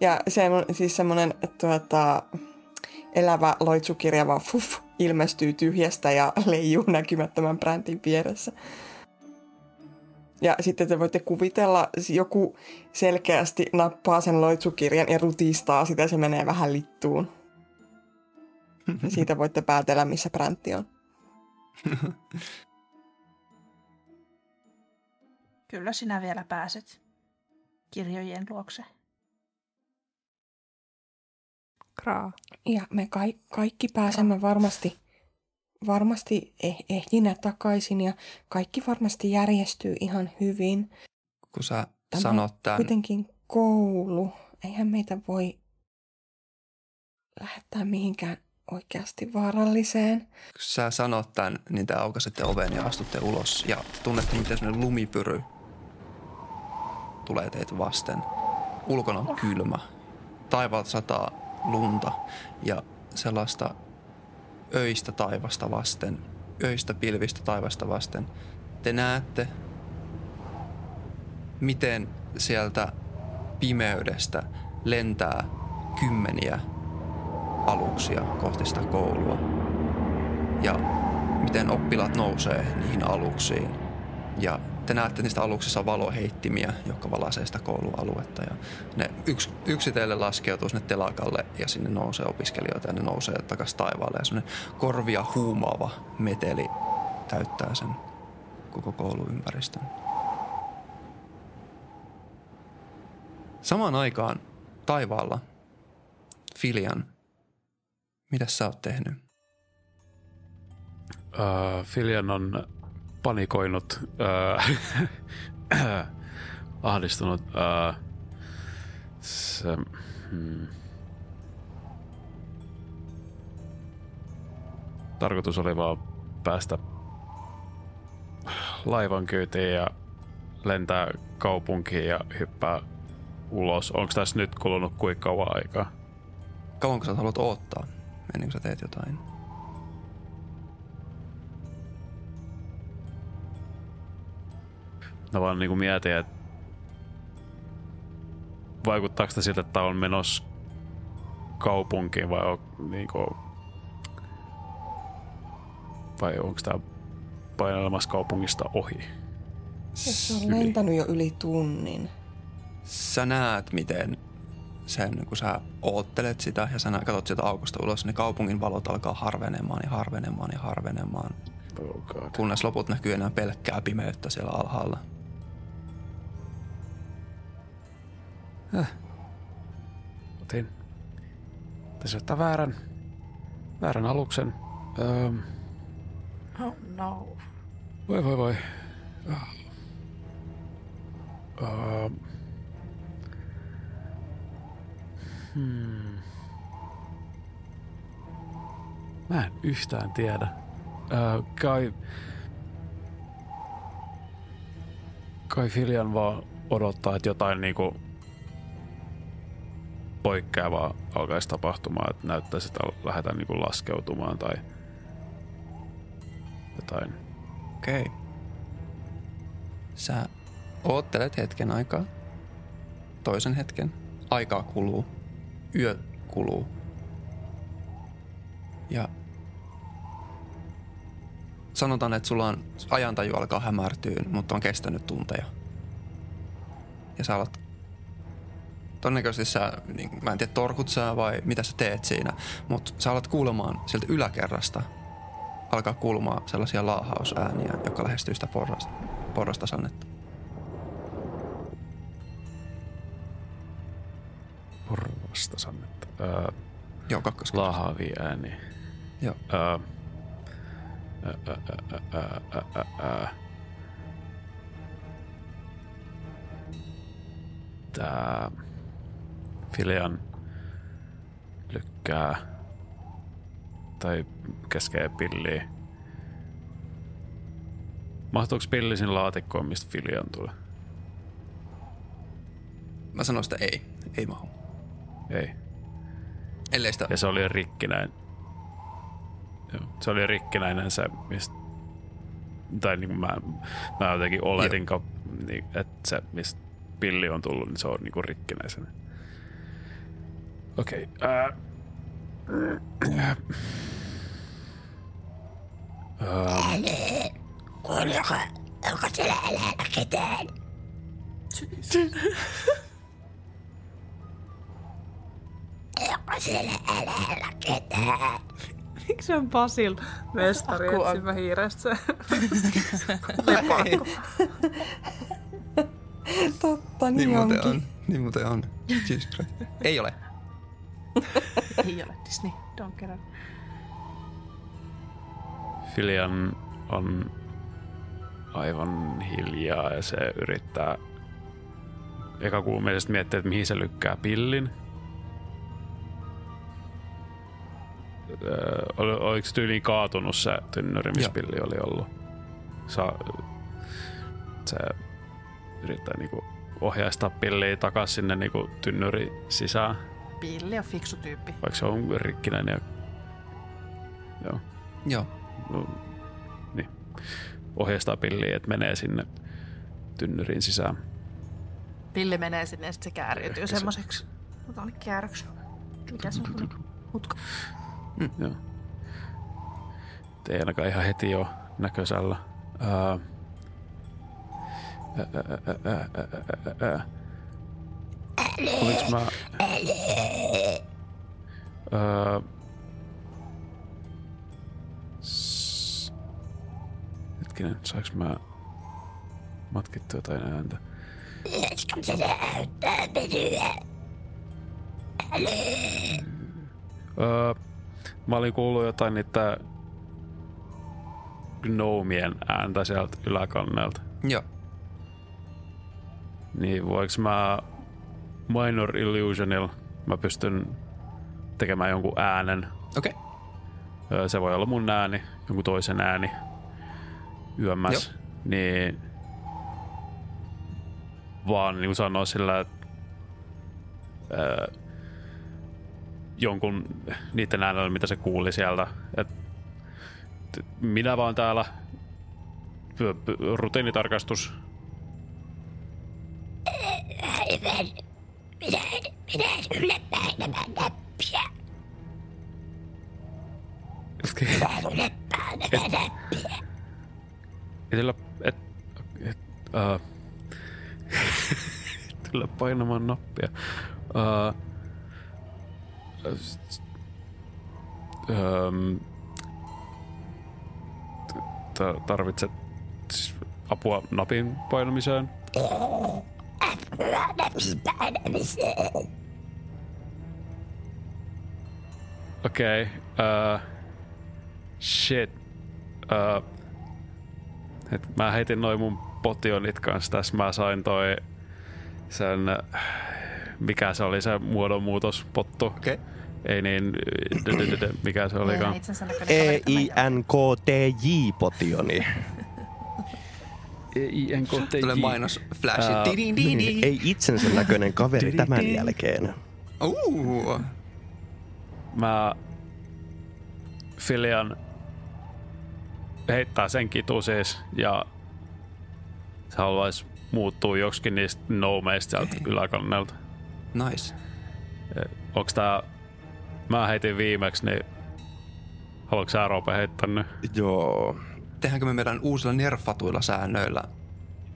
Ja se siis semmoinen tuota, elävä loitsukirja vaan fuff, ilmestyy tyhjästä ja <laughs> leijuu näkymättömän brändin vieressä. Ja sitten te voitte kuvitella, joku selkeästi nappaa sen loitsukirjan ja rutistaa sitä, se menee vähän littuun. Ja <laughs> siitä voitte päätellä, missä bräntti on. <laughs> Kyllä sinä vielä pääset kirjojen luokse. Kraa. Ja me ka- kaikki pääsemme varmasti, varmasti eh- ehjinä takaisin ja kaikki varmasti järjestyy ihan hyvin. Kun sä Tämä sanot tämän, kuitenkin koulu. Eihän meitä voi lähettää mihinkään oikeasti vaaralliseen. kun sä sanot tämän, niin te aukaisette oven ja astutte ulos. Ja te tunnette, miten sellainen lumipyry tulee teitä vasten. Ulkona on kylmä. Taivaalta sataa lunta ja sellaista öistä taivasta vasten, öistä pilvistä taivasta vasten. Te näette, miten sieltä pimeydestä lentää kymmeniä aluksia kohti sitä koulua. Ja miten oppilaat nousee niihin aluksiin. Ja te näette, niistä aluksissa valoheittimiä, jotka valaisee sitä koulualuetta. Ja ne yks, yksitellen laskeutuu sinne telakalle ja sinne nousee opiskelijoita ja ne nousee takaisin taivaalle. Ja semmoinen korvia huumaava meteli täyttää sen koko kouluympäristön. Samaan aikaan taivaalla Filian, mitä sä oot tehnyt? Uh, Filian on panikoinut, uh, <clears throat> ahdistunut. Uh, se, hmm. Tarkoitus oli vaan päästä laivan kyytiin ja lentää kaupunkiin ja hyppää ulos. Onko tässä nyt kulunut kuinka kauan aikaa? Kauanko sä haluat odottaa ennen kuin sä teet jotain? Mä vaan niinku mietin, että vaikuttaako sitä siltä, että on menossa kaupunkiin vai on niinku vai onko tää painelemassa kaupungista ohi? Se on lentänyt jo yli tunnin. Sä näet, miten sen, kun sä oottelet sitä ja sä katsot sieltä aukosta ulos, niin kaupungin valot alkaa harvenemaan ja harvenemaan ja harvenemaan, Oh god. kunnes loput näkyy enää pelkkää pimeyttä siellä alhaalla. Otin. Tässä ottaa väärän, väärän aluksen. Öö, Oh no. voi voi voi. Öö, hmm. Mä en yhtään tiedä. Öö, kai... Kai Filian vaan odottaa, että jotain niinku poikkeavaa alkaisi tapahtumaan, että näyttäisi, että lähdetään niinku laskeutumaan tai jotain. Okei. Okay. Sä oottelet hetken aikaa. Toisen hetken. Aikaa kuluu. Yö kuluu. Ja sanotaan, että sulla on ajantaju alkaa hämärtyä, mutta on kestänyt tunteja. Ja sä alat todennäköisesti sä, niin, mä en tiedä torkut sä vai mitä sä teet siinä, mutta sä alat kuulemaan sieltä yläkerrasta alkaa kuulumaan sellaisia laahausääniä, jotka lähestyy sitä porrasta, porrastasannetta. Porvasta sannetta. Öö, Joo, kakkos. laahaavia ääniä. Joo. Öö, ä, ä, ä, ä, ä. Tää Filian lykkää tai keskee pilliä. Mahtuuko pilli sinne laatikkoon, mistä Filian tulee? Mä sanoin sitä ei. Ei mahu. Ei. Ellei sitä... Ja se oli rikkinäinen. Joo, se oli rikkinäinen se, mistä... Tai niin kuin mä, mä jotenkin oletin, ka, niin, että se, mistä pilli on tullut, niin se on niin kuin rikkinäisenä. Okei. Okay, ää, Kuuliko, onko siellä elällä ketään? Onko siellä elällä ketään? Miksi se on Basil mestari Aku on- etsimä hiirestä se? <laughs> Totta, niin, Niin muuten onkin. on. Niin muuten on. Jesus Christ. Ei ole. <laughs> Ei ole Disney. Don't get it. Filian on aivan hiljaa ja se yrittää eka kuumeisesti miettiä, että mihin se lykkää pillin. Öö, oli- oliko se tyyliin kaatunut se tynnyri, missä pilli oli ollut? Sa, se yrittää niinku ohjaistaa pilliä takaisin sinne niinku tynnyri sisään, Pilli on fiksu tyyppi. vaikka se on rikkinäinen. Ja, joo, Joo. no, niin. Ohjaistaa pilliä, että menee sinne tynnyrin sisään. Pilli menee sinne ja sitten se kääriytyy Ehkä se- semmoiseksi. Mutta oli kääröksi. Mikä se on? Hutko. Joo. Ei ainakaan ihan heti ole ää. Oliks mä... Hetkinen, saaks mä matkittua jotain ääntä? Öö, mä olin kuullut jotain niitä gnomien ääntä sieltä yläkannelta. Joo. Niin voiko mä Minor Illusionilla mä pystyn tekemään jonkun äänen. Okei. Okay. Se voi olla mun ääni, jonkun toisen ääni yömmäs. Niin vaan niin kuin sanoa sillä, että jonkun niiden äänellä, mitä se kuuli sieltä. Et, minä vaan täällä rutiinitarkastus. Aivan. Minä en, minä en ylläpäin nämä näppiä. Minä en ylläpäin nämä näppiä. Etellä, et, et, <laughs> uh, Kyllä painamaan nappia. Uh, um, tarvitset siis apua napin painamiseen? Okei. Okay, uh, shit. Uh, et mä heitin noin mun potionit kanssa tässä. Mä sain toi sen, mikä se oli se muodonmuutospottu. Okei. Okay. Ei niin, mikä se olikaan. jälkeen. E-I-N-K-T-J-potioni. Tulee mainos flashi. Ää, Tidin, tidin. Ei itsensä näköinen kaveri tämän jälkeen. Uh, Mä Filian heittää sen kitu siis ja se haluaisi muuttua joksikin niistä noumeista sieltä yläkannelta. Nice. Onks tää... Mä heitin viimeksi, niin... Haluatko sä Roope heittää nyt? Joo. Tehdäänkö me meidän uusilla nerfatuilla säännöillä?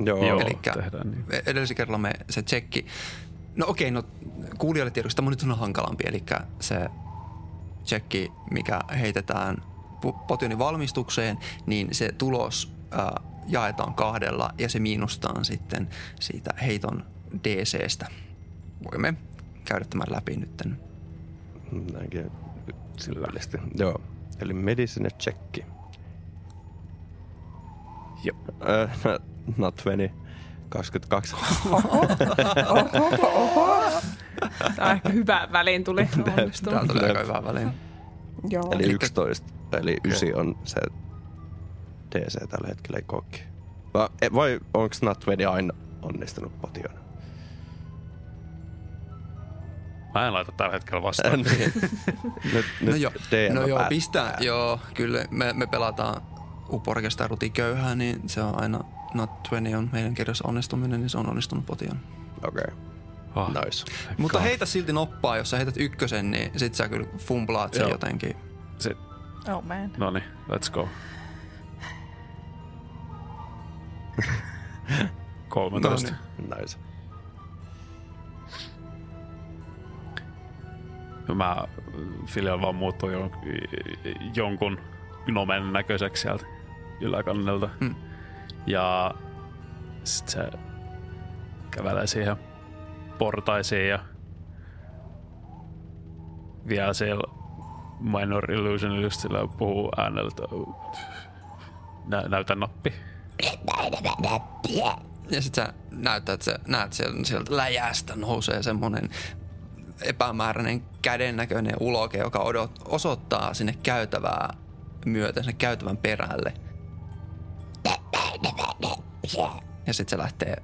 Joo. Joo. Elikkä tehdään niin. edellisellä kerralla me se tsekki. No okei, no kuulijoille tiedoksi tämä on nyt on hankalampi. Eli se tsekki, mikä heitetään potionin valmistukseen, niin se tulos ää, jaetaan kahdella ja se miinustaan sitten siitä heiton DCstä. Voimme käydä tämän läpi nytten. Näinkin silmällisesti. Joo. Eli medicine checki. Jop. Äh, <laughs> not 20. 22. Tämä on ehkä hyvä väliin tuli. Täällä tuli aika hyvä väliin. Joo. Eli Elikkä- 11. Eli 9 on se DC tällä hetkellä ei kokki. Vai, e- vai onko Natvedi aina onnistunut potion? Mä en laita tällä hetkellä vastaan. Niin. nyt nyt No joo, DM no joo päättää. pistää. Joo, kyllä me, me pelataan Uporkesta rutiköyhää, niin se on aina Not 20 on meidän kirjassa onnistuminen, niin se on onnistunut potion. Okei, Oh, okay. nice. Mutta heitä silti noppaa, jos sä heität ykkösen, niin sit sä kyllä fumplaat sen Joo. jotenkin. Sit, Oh man. no niin, let's go. <laughs> 13. No Nice. Mä Filial vaan muuttuu jon, jonkun gnomen näköiseksi sieltä yläkannelta. Mm. Ja sit se kävelee siihen portaisiin ja vielä siellä Minor Illusion just sillä puhuu äänellä, että nä, näytä nappi. Ja sit sä näytät, että sä näet sieltä, sieltä läjästä nousee semmonen epämääräinen käden näköinen uloke, joka odot, osoittaa sinne käytävää myöten, sinne käytävän perälle. Ja sitten se lähtee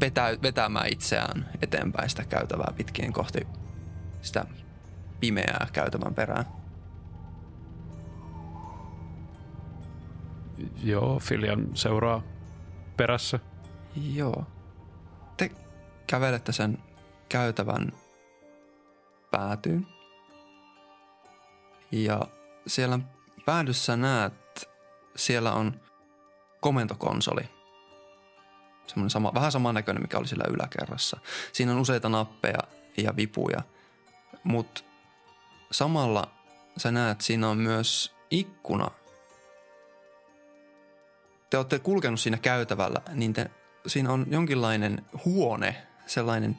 vetä, vetämään itseään eteenpäin sitä käytävää pitkin kohti sitä pimeää käytävän perään. Joo, Filian seuraa perässä. Joo. Te kävelette sen käytävän päätyyn. Ja siellä päädyssä näet, siellä on komentokonsoli. Semmoinen sama, vähän samannäköinen, mikä oli siellä yläkerrassa. Siinä on useita nappeja ja vipuja, mutta samalla sä näet, siinä on myös ikkuna. Te olette kulkenut siinä käytävällä, niin te, siinä on jonkinlainen huone, sellainen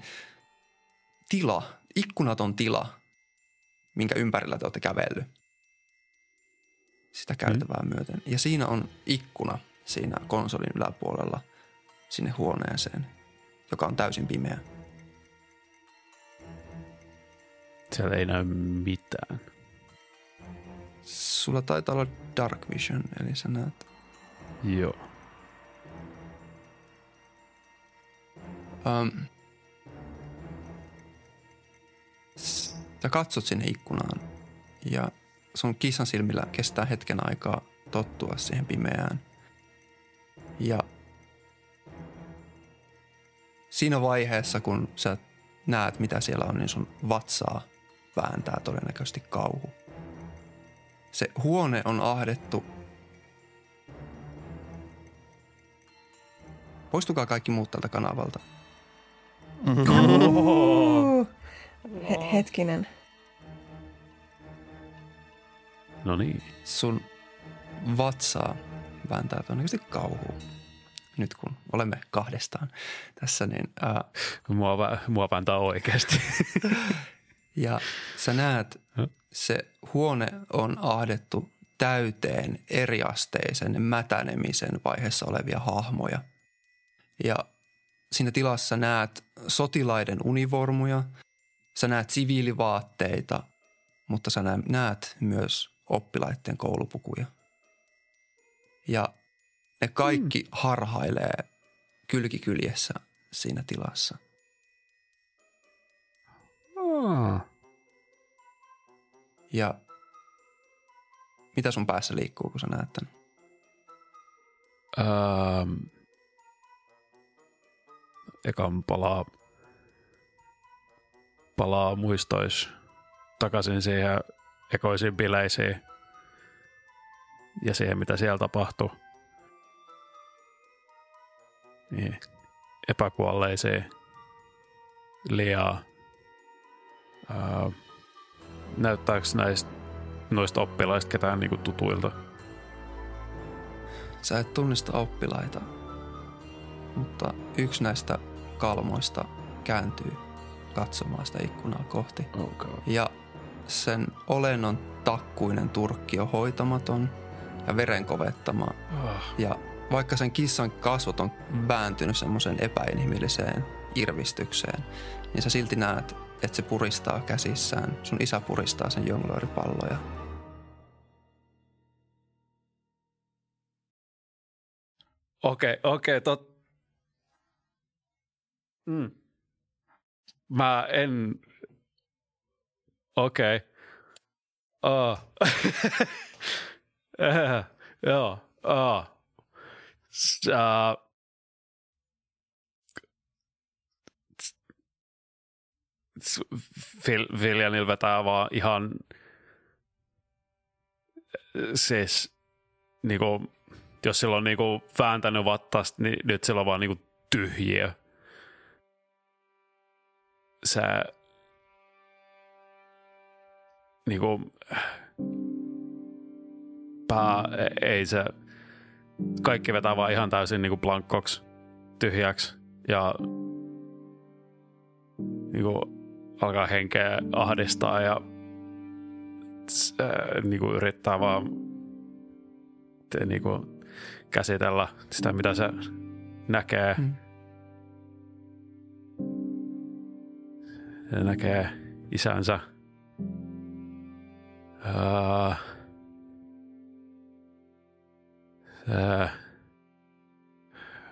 tila, ikkunaton tila, minkä ympärillä te olette kävellyt sitä käytävää mm. myöten. Ja siinä on ikkuna siinä konsolin yläpuolella sinne huoneeseen, joka on täysin pimeä. Siellä ei näy mitään. Sulla taitaa olla dark vision, eli sä näet. Joo. Um, sä katsot sinne ikkunaan ja sun kissan silmillä kestää hetken aikaa tottua siihen pimeään. Ja siinä vaiheessa, kun sä näet, mitä siellä on, niin sun vatsaa vääntää todennäköisesti kauhu. Se huone on ahdettu. Poistukaa kaikki muut tältä kanavalta. He- hetkinen. No niin. Sun vatsaa vääntää todennäköisesti kauhu. Nyt kun olemme kahdestaan tässä, niin ää, Mua, vä- mua vääntää oikeasti. <laughs> Ja sä näet, se huone on ahdettu täyteen eriasteisen mätänemisen vaiheessa olevia hahmoja. Ja siinä tilassa näet sotilaiden univormuja, sä näet siviilivaatteita, mutta sä nä- näet myös oppilaiden koulupukuja. Ja ne kaikki harhailee kylkikyljessä siinä tilassa. Ah. Ja mitä sun päässä liikkuu, kun sä näet tämän? Ähm, ekan palaa, palaa muistois takaisin siihen ekoisiin bileisiin ja siihen, mitä siellä tapahtui. Niin, epäkuolleisiin liaa. Ää, näyttääkö näistä noista oppilaista ketään niinku tutuilta? Sä et tunnista oppilaita, mutta yksi näistä kalmoista kääntyy katsomaan sitä ikkunaa kohti. Okay. Ja sen olennon takkuinen turkki on hoitamaton ja verenkovettama. Ah, Ja vaikka sen kissan kasvot on vääntynyt semmoiseen epäinhimilliseen irvistykseen, niin sä silti näet, että se puristaa käsissään. Sun isä puristaa sen jonglööripalloja. Okei, okei, tot... Mm. Mä en... Okei. Oh. <laughs> Eh, Joo. Oh. Sä... Vil- Viljanil vetää vaan ihan siis niinku jos sillä on niinku vääntänyt vattasta, niin nyt sillä on vaan niinku tyhjiä. Se niinku pää, ei se kaikki vetää vaan ihan täysin niinku blankkoksi, tyhjäksi ja niinku alkaa henkeä ahdistaa ja se, niinku yrittää vaan te, niinku, käsitellä sitä, mitä se näkee. Mm. Näkee isänsä. Uh, se,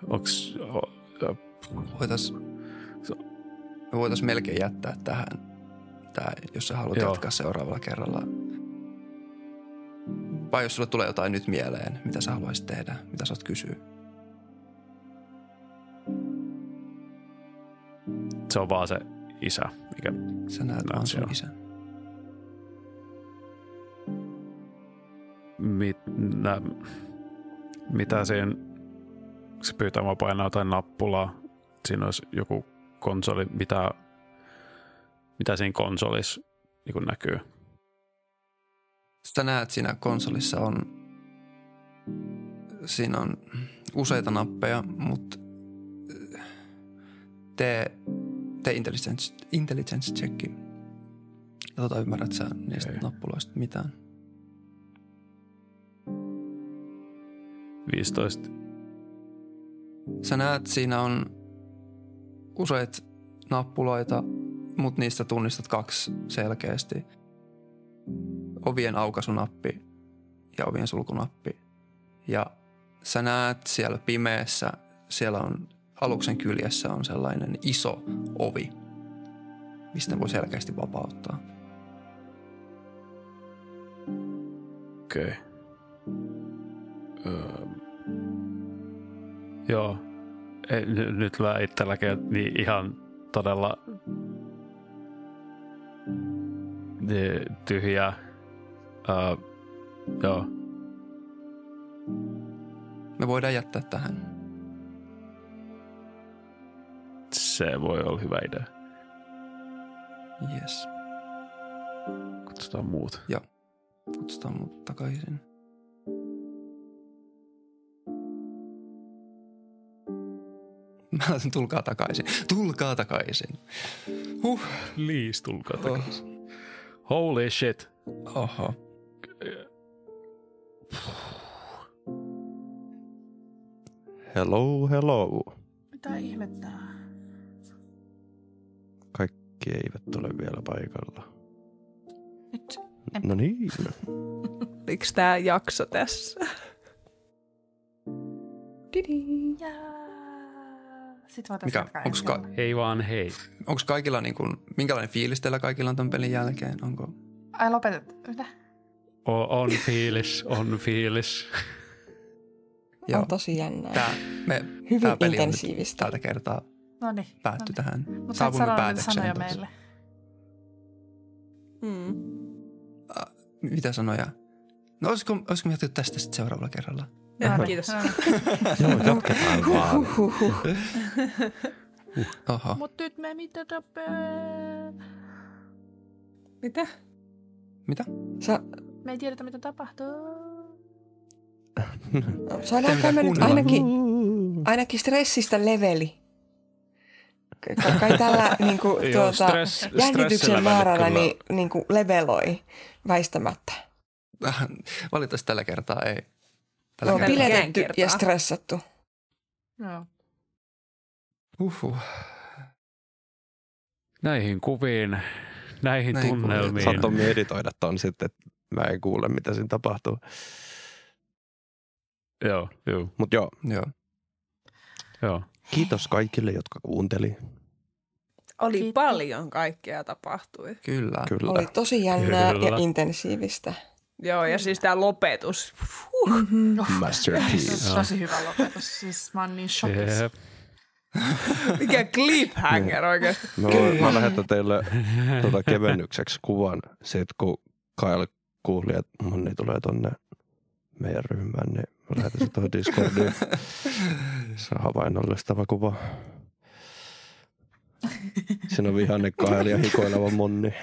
onks, o, Voitais, me voitais melkein jättää tähän, tää, jos sä haluat Joo. jatkaa seuraavalla kerralla. Vai jos sulle tulee jotain nyt mieleen, mitä sä haluaisit tehdä, mitä sä oot kysyä. se on vaan se isä, mikä Sä näet vaan sun isän. mit, nä, mitä siinä, se pyytää mua painaa jotain nappulaa. Siinä olisi joku konsoli, mitä, mitä siinä konsolissa niin näkyy. Sitä näet siinä konsolissa on, siinä on useita nappeja, mutta äh, tee, tee intelligence, intelligence checki. Ja tota ymmärrät sä niistä Okei. nappuloista mitään. 15. Sä näet, siinä on useita nappuloita, mutta niistä tunnistat kaksi selkeästi. Ovien aukaisunappi ja ovien sulkunappi. Ja sä näet siellä pimeässä, siellä on aluksen kyljessä on sellainen iso ovi, mistä voi selkeästi vapauttaa. Okei. Okay. Öö. Joo. Ei, n- nyt vähän itselläkin niin ihan todella niin, tyhjää. Öö, joo. Me voidaan jättää tähän. Se voi olla hyvä idea. Yes. Kutsutaan muut. Kutsutaan mut takaisin. Mä olisin, tulkaa takaisin. Tulkaa takaisin. Huh. Liis, tulkaa takaisin. Holy shit. Oho. Hello, hello. Mitä ihmettä? Kaikki eivät ole vielä paikalla. Nyt. No niin. <laughs> Oliko tämä jakso tässä? Sitten voitaisiin Mikä? Onks ka-. Hei vaan hei. Onko kaikilla niin kuin, minkälainen fiilis teillä kaikilla on tämän pelin jälkeen? Onko? Ai lopetet. Mitä? O- on fiilis, on fiilis. Joo. On tosi jännää. Tää, me, Hyvin tää peli on nyt intensiivistä. tältä kertaa No niin. päätty tähän. Mutta sä et Saavumme sano niitä päätökseen. sanoja meille. Mm. Mitä sanoja? No olisiko, olisiko me jätetty tästä sitten seuraavalla kerralla? Ja, No, kiitos. no. <laughs> Joo, jatketaan vaan. <laughs> Oho. Mut nyt me mitä tapee. Mitä? Mitä? Sä, Me ei tiedetä mitä tapahtuu. pitää me nyt ainakin, ainakin stressistä leveli? Ka- Kai tällä niin kuin, Joo, tuota, stress- jännityksen vaaralla niin, niin kuin leveloi väistämättä. Valitettavasti tällä kertaa ei. Tällä On Tällä kertaa. piletetty kertaa. ja stressattu. Joo. Uhuh. Näihin kuviin, näihin Näihin tunnelmiin. Saat Tommi editoida ton sitten, että mä en kuule mitä siinä tapahtuu. Joo, joo, Mut joo, Joo. joo. Kiitos kaikille, jotka kuunteli. Oli Kiitos. paljon kaikkea tapahtui. Kyllä. Kyllä. Oli tosi jännää Kyllä. ja intensiivistä. Joo, ja siis tämä lopetus. Masterpiece. Tosi hyvä lopetus. Siis mä oon niin shokissa. <laughs> Mikä cliffhanger oikeasti. Mä, voin, mä lähetän teille tuota kevennykseksi kuvan siitä, kun Kyle kuuli, että Monni tulee tonne meidän ryhmään, niin mä lähetän se tuohon Discordiin. <laughs> Se on havainnollistava kuva. Siinä on vihanne Kyle ja hikoileva Monni.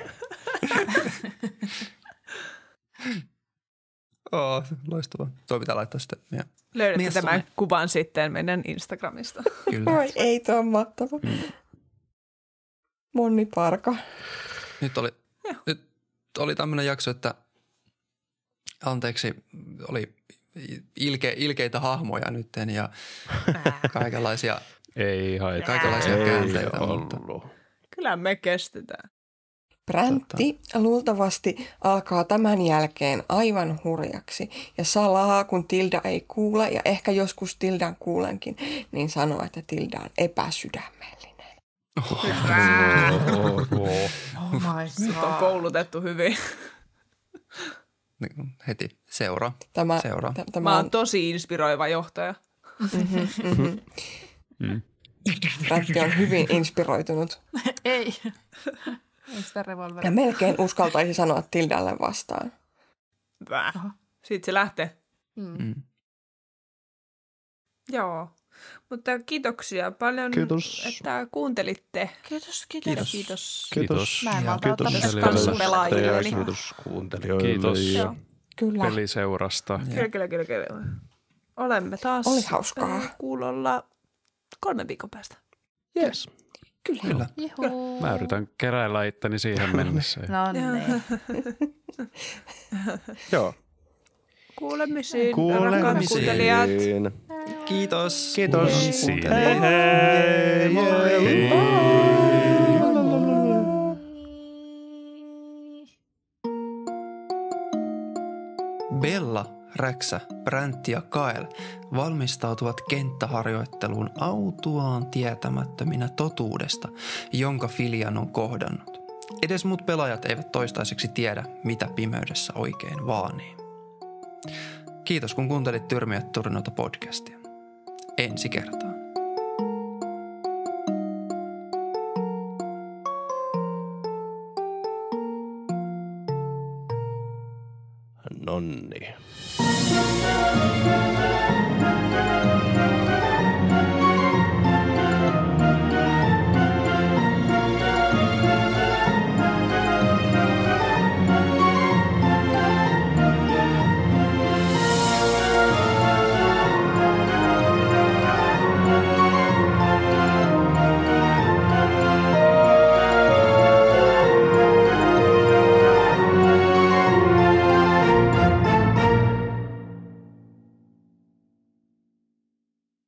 Oh, loistavaa. Tuo pitää laittaa sitten. Ja, Löydätte tämän some. kuvan sitten meidän Instagramista. kyllä. Oi, ei tuo on mahtava. Monni Parka. Nyt oli, nyt oli tämmöinen jakso, että anteeksi, oli ilke, ilkeitä hahmoja nytten ja kaikenlaisia. Ei haittaa. Kaikenlaisia Ei käänteitä, mutta- ollut. Kyllä me kestetään. Präntti luultavasti alkaa tämän jälkeen aivan hurjaksi ja salaa, kun Tilda ei kuule ja ehkä joskus Tildan kuulenkin, niin sanoo, että Tilda on epäsydämellinen. Oh, Oh my Nyt on koulutettu hyvin. Niin, Heti seura. Tämä, Seuraa. t- Mä tämä oon on, tosi inspiroiva johtaja. mm-hmm. Mm. Präntti on hyvin inspiroitunut <laughs> Ei. Ei sitä revolveria. ja melkein uskaltaisi sanoa Tildalle vastaan. Väh. Siitä se lähtee. Mm. Mm. Joo. Mutta kiitoksia paljon, Kiitos. että kuuntelitte. Kiitos, kiitos. Kiitos. Kiitos. Kiitos. Mä en Ja malta ottaa Kiitos myös Kiitos. pelaajille. Kiitos kuuntelijoille. Kiitos. Ja Joo. Kyllä. Peliseurasta. Kyllä, kyllä, kyllä, kyllä. Olemme taas Oli hauskaa. kuulolla kolmen viikon päästä. Yes. Kyllä. Kyllä. Juhu. Mä yritän keräillä itteni siihen mennessä. No niin. Joo. <laughs> <laughs> Kuulemisiin, rakkaat kuuntelijat. Kuulemisiin. Kiitos. Kiitos. Hei hei. Moi. Bella, Räksä, Bräntti ja Kael valmistautuvat kenttäharjoitteluun autuaan tietämättöminä totuudesta, jonka Filian on kohdannut. Edes muut pelaajat eivät toistaiseksi tiedä, mitä pimeydessä oikein vaanii. Kiitos kun kuuntelit Tyrmiöt Turinota podcastia. Ensi kertaan.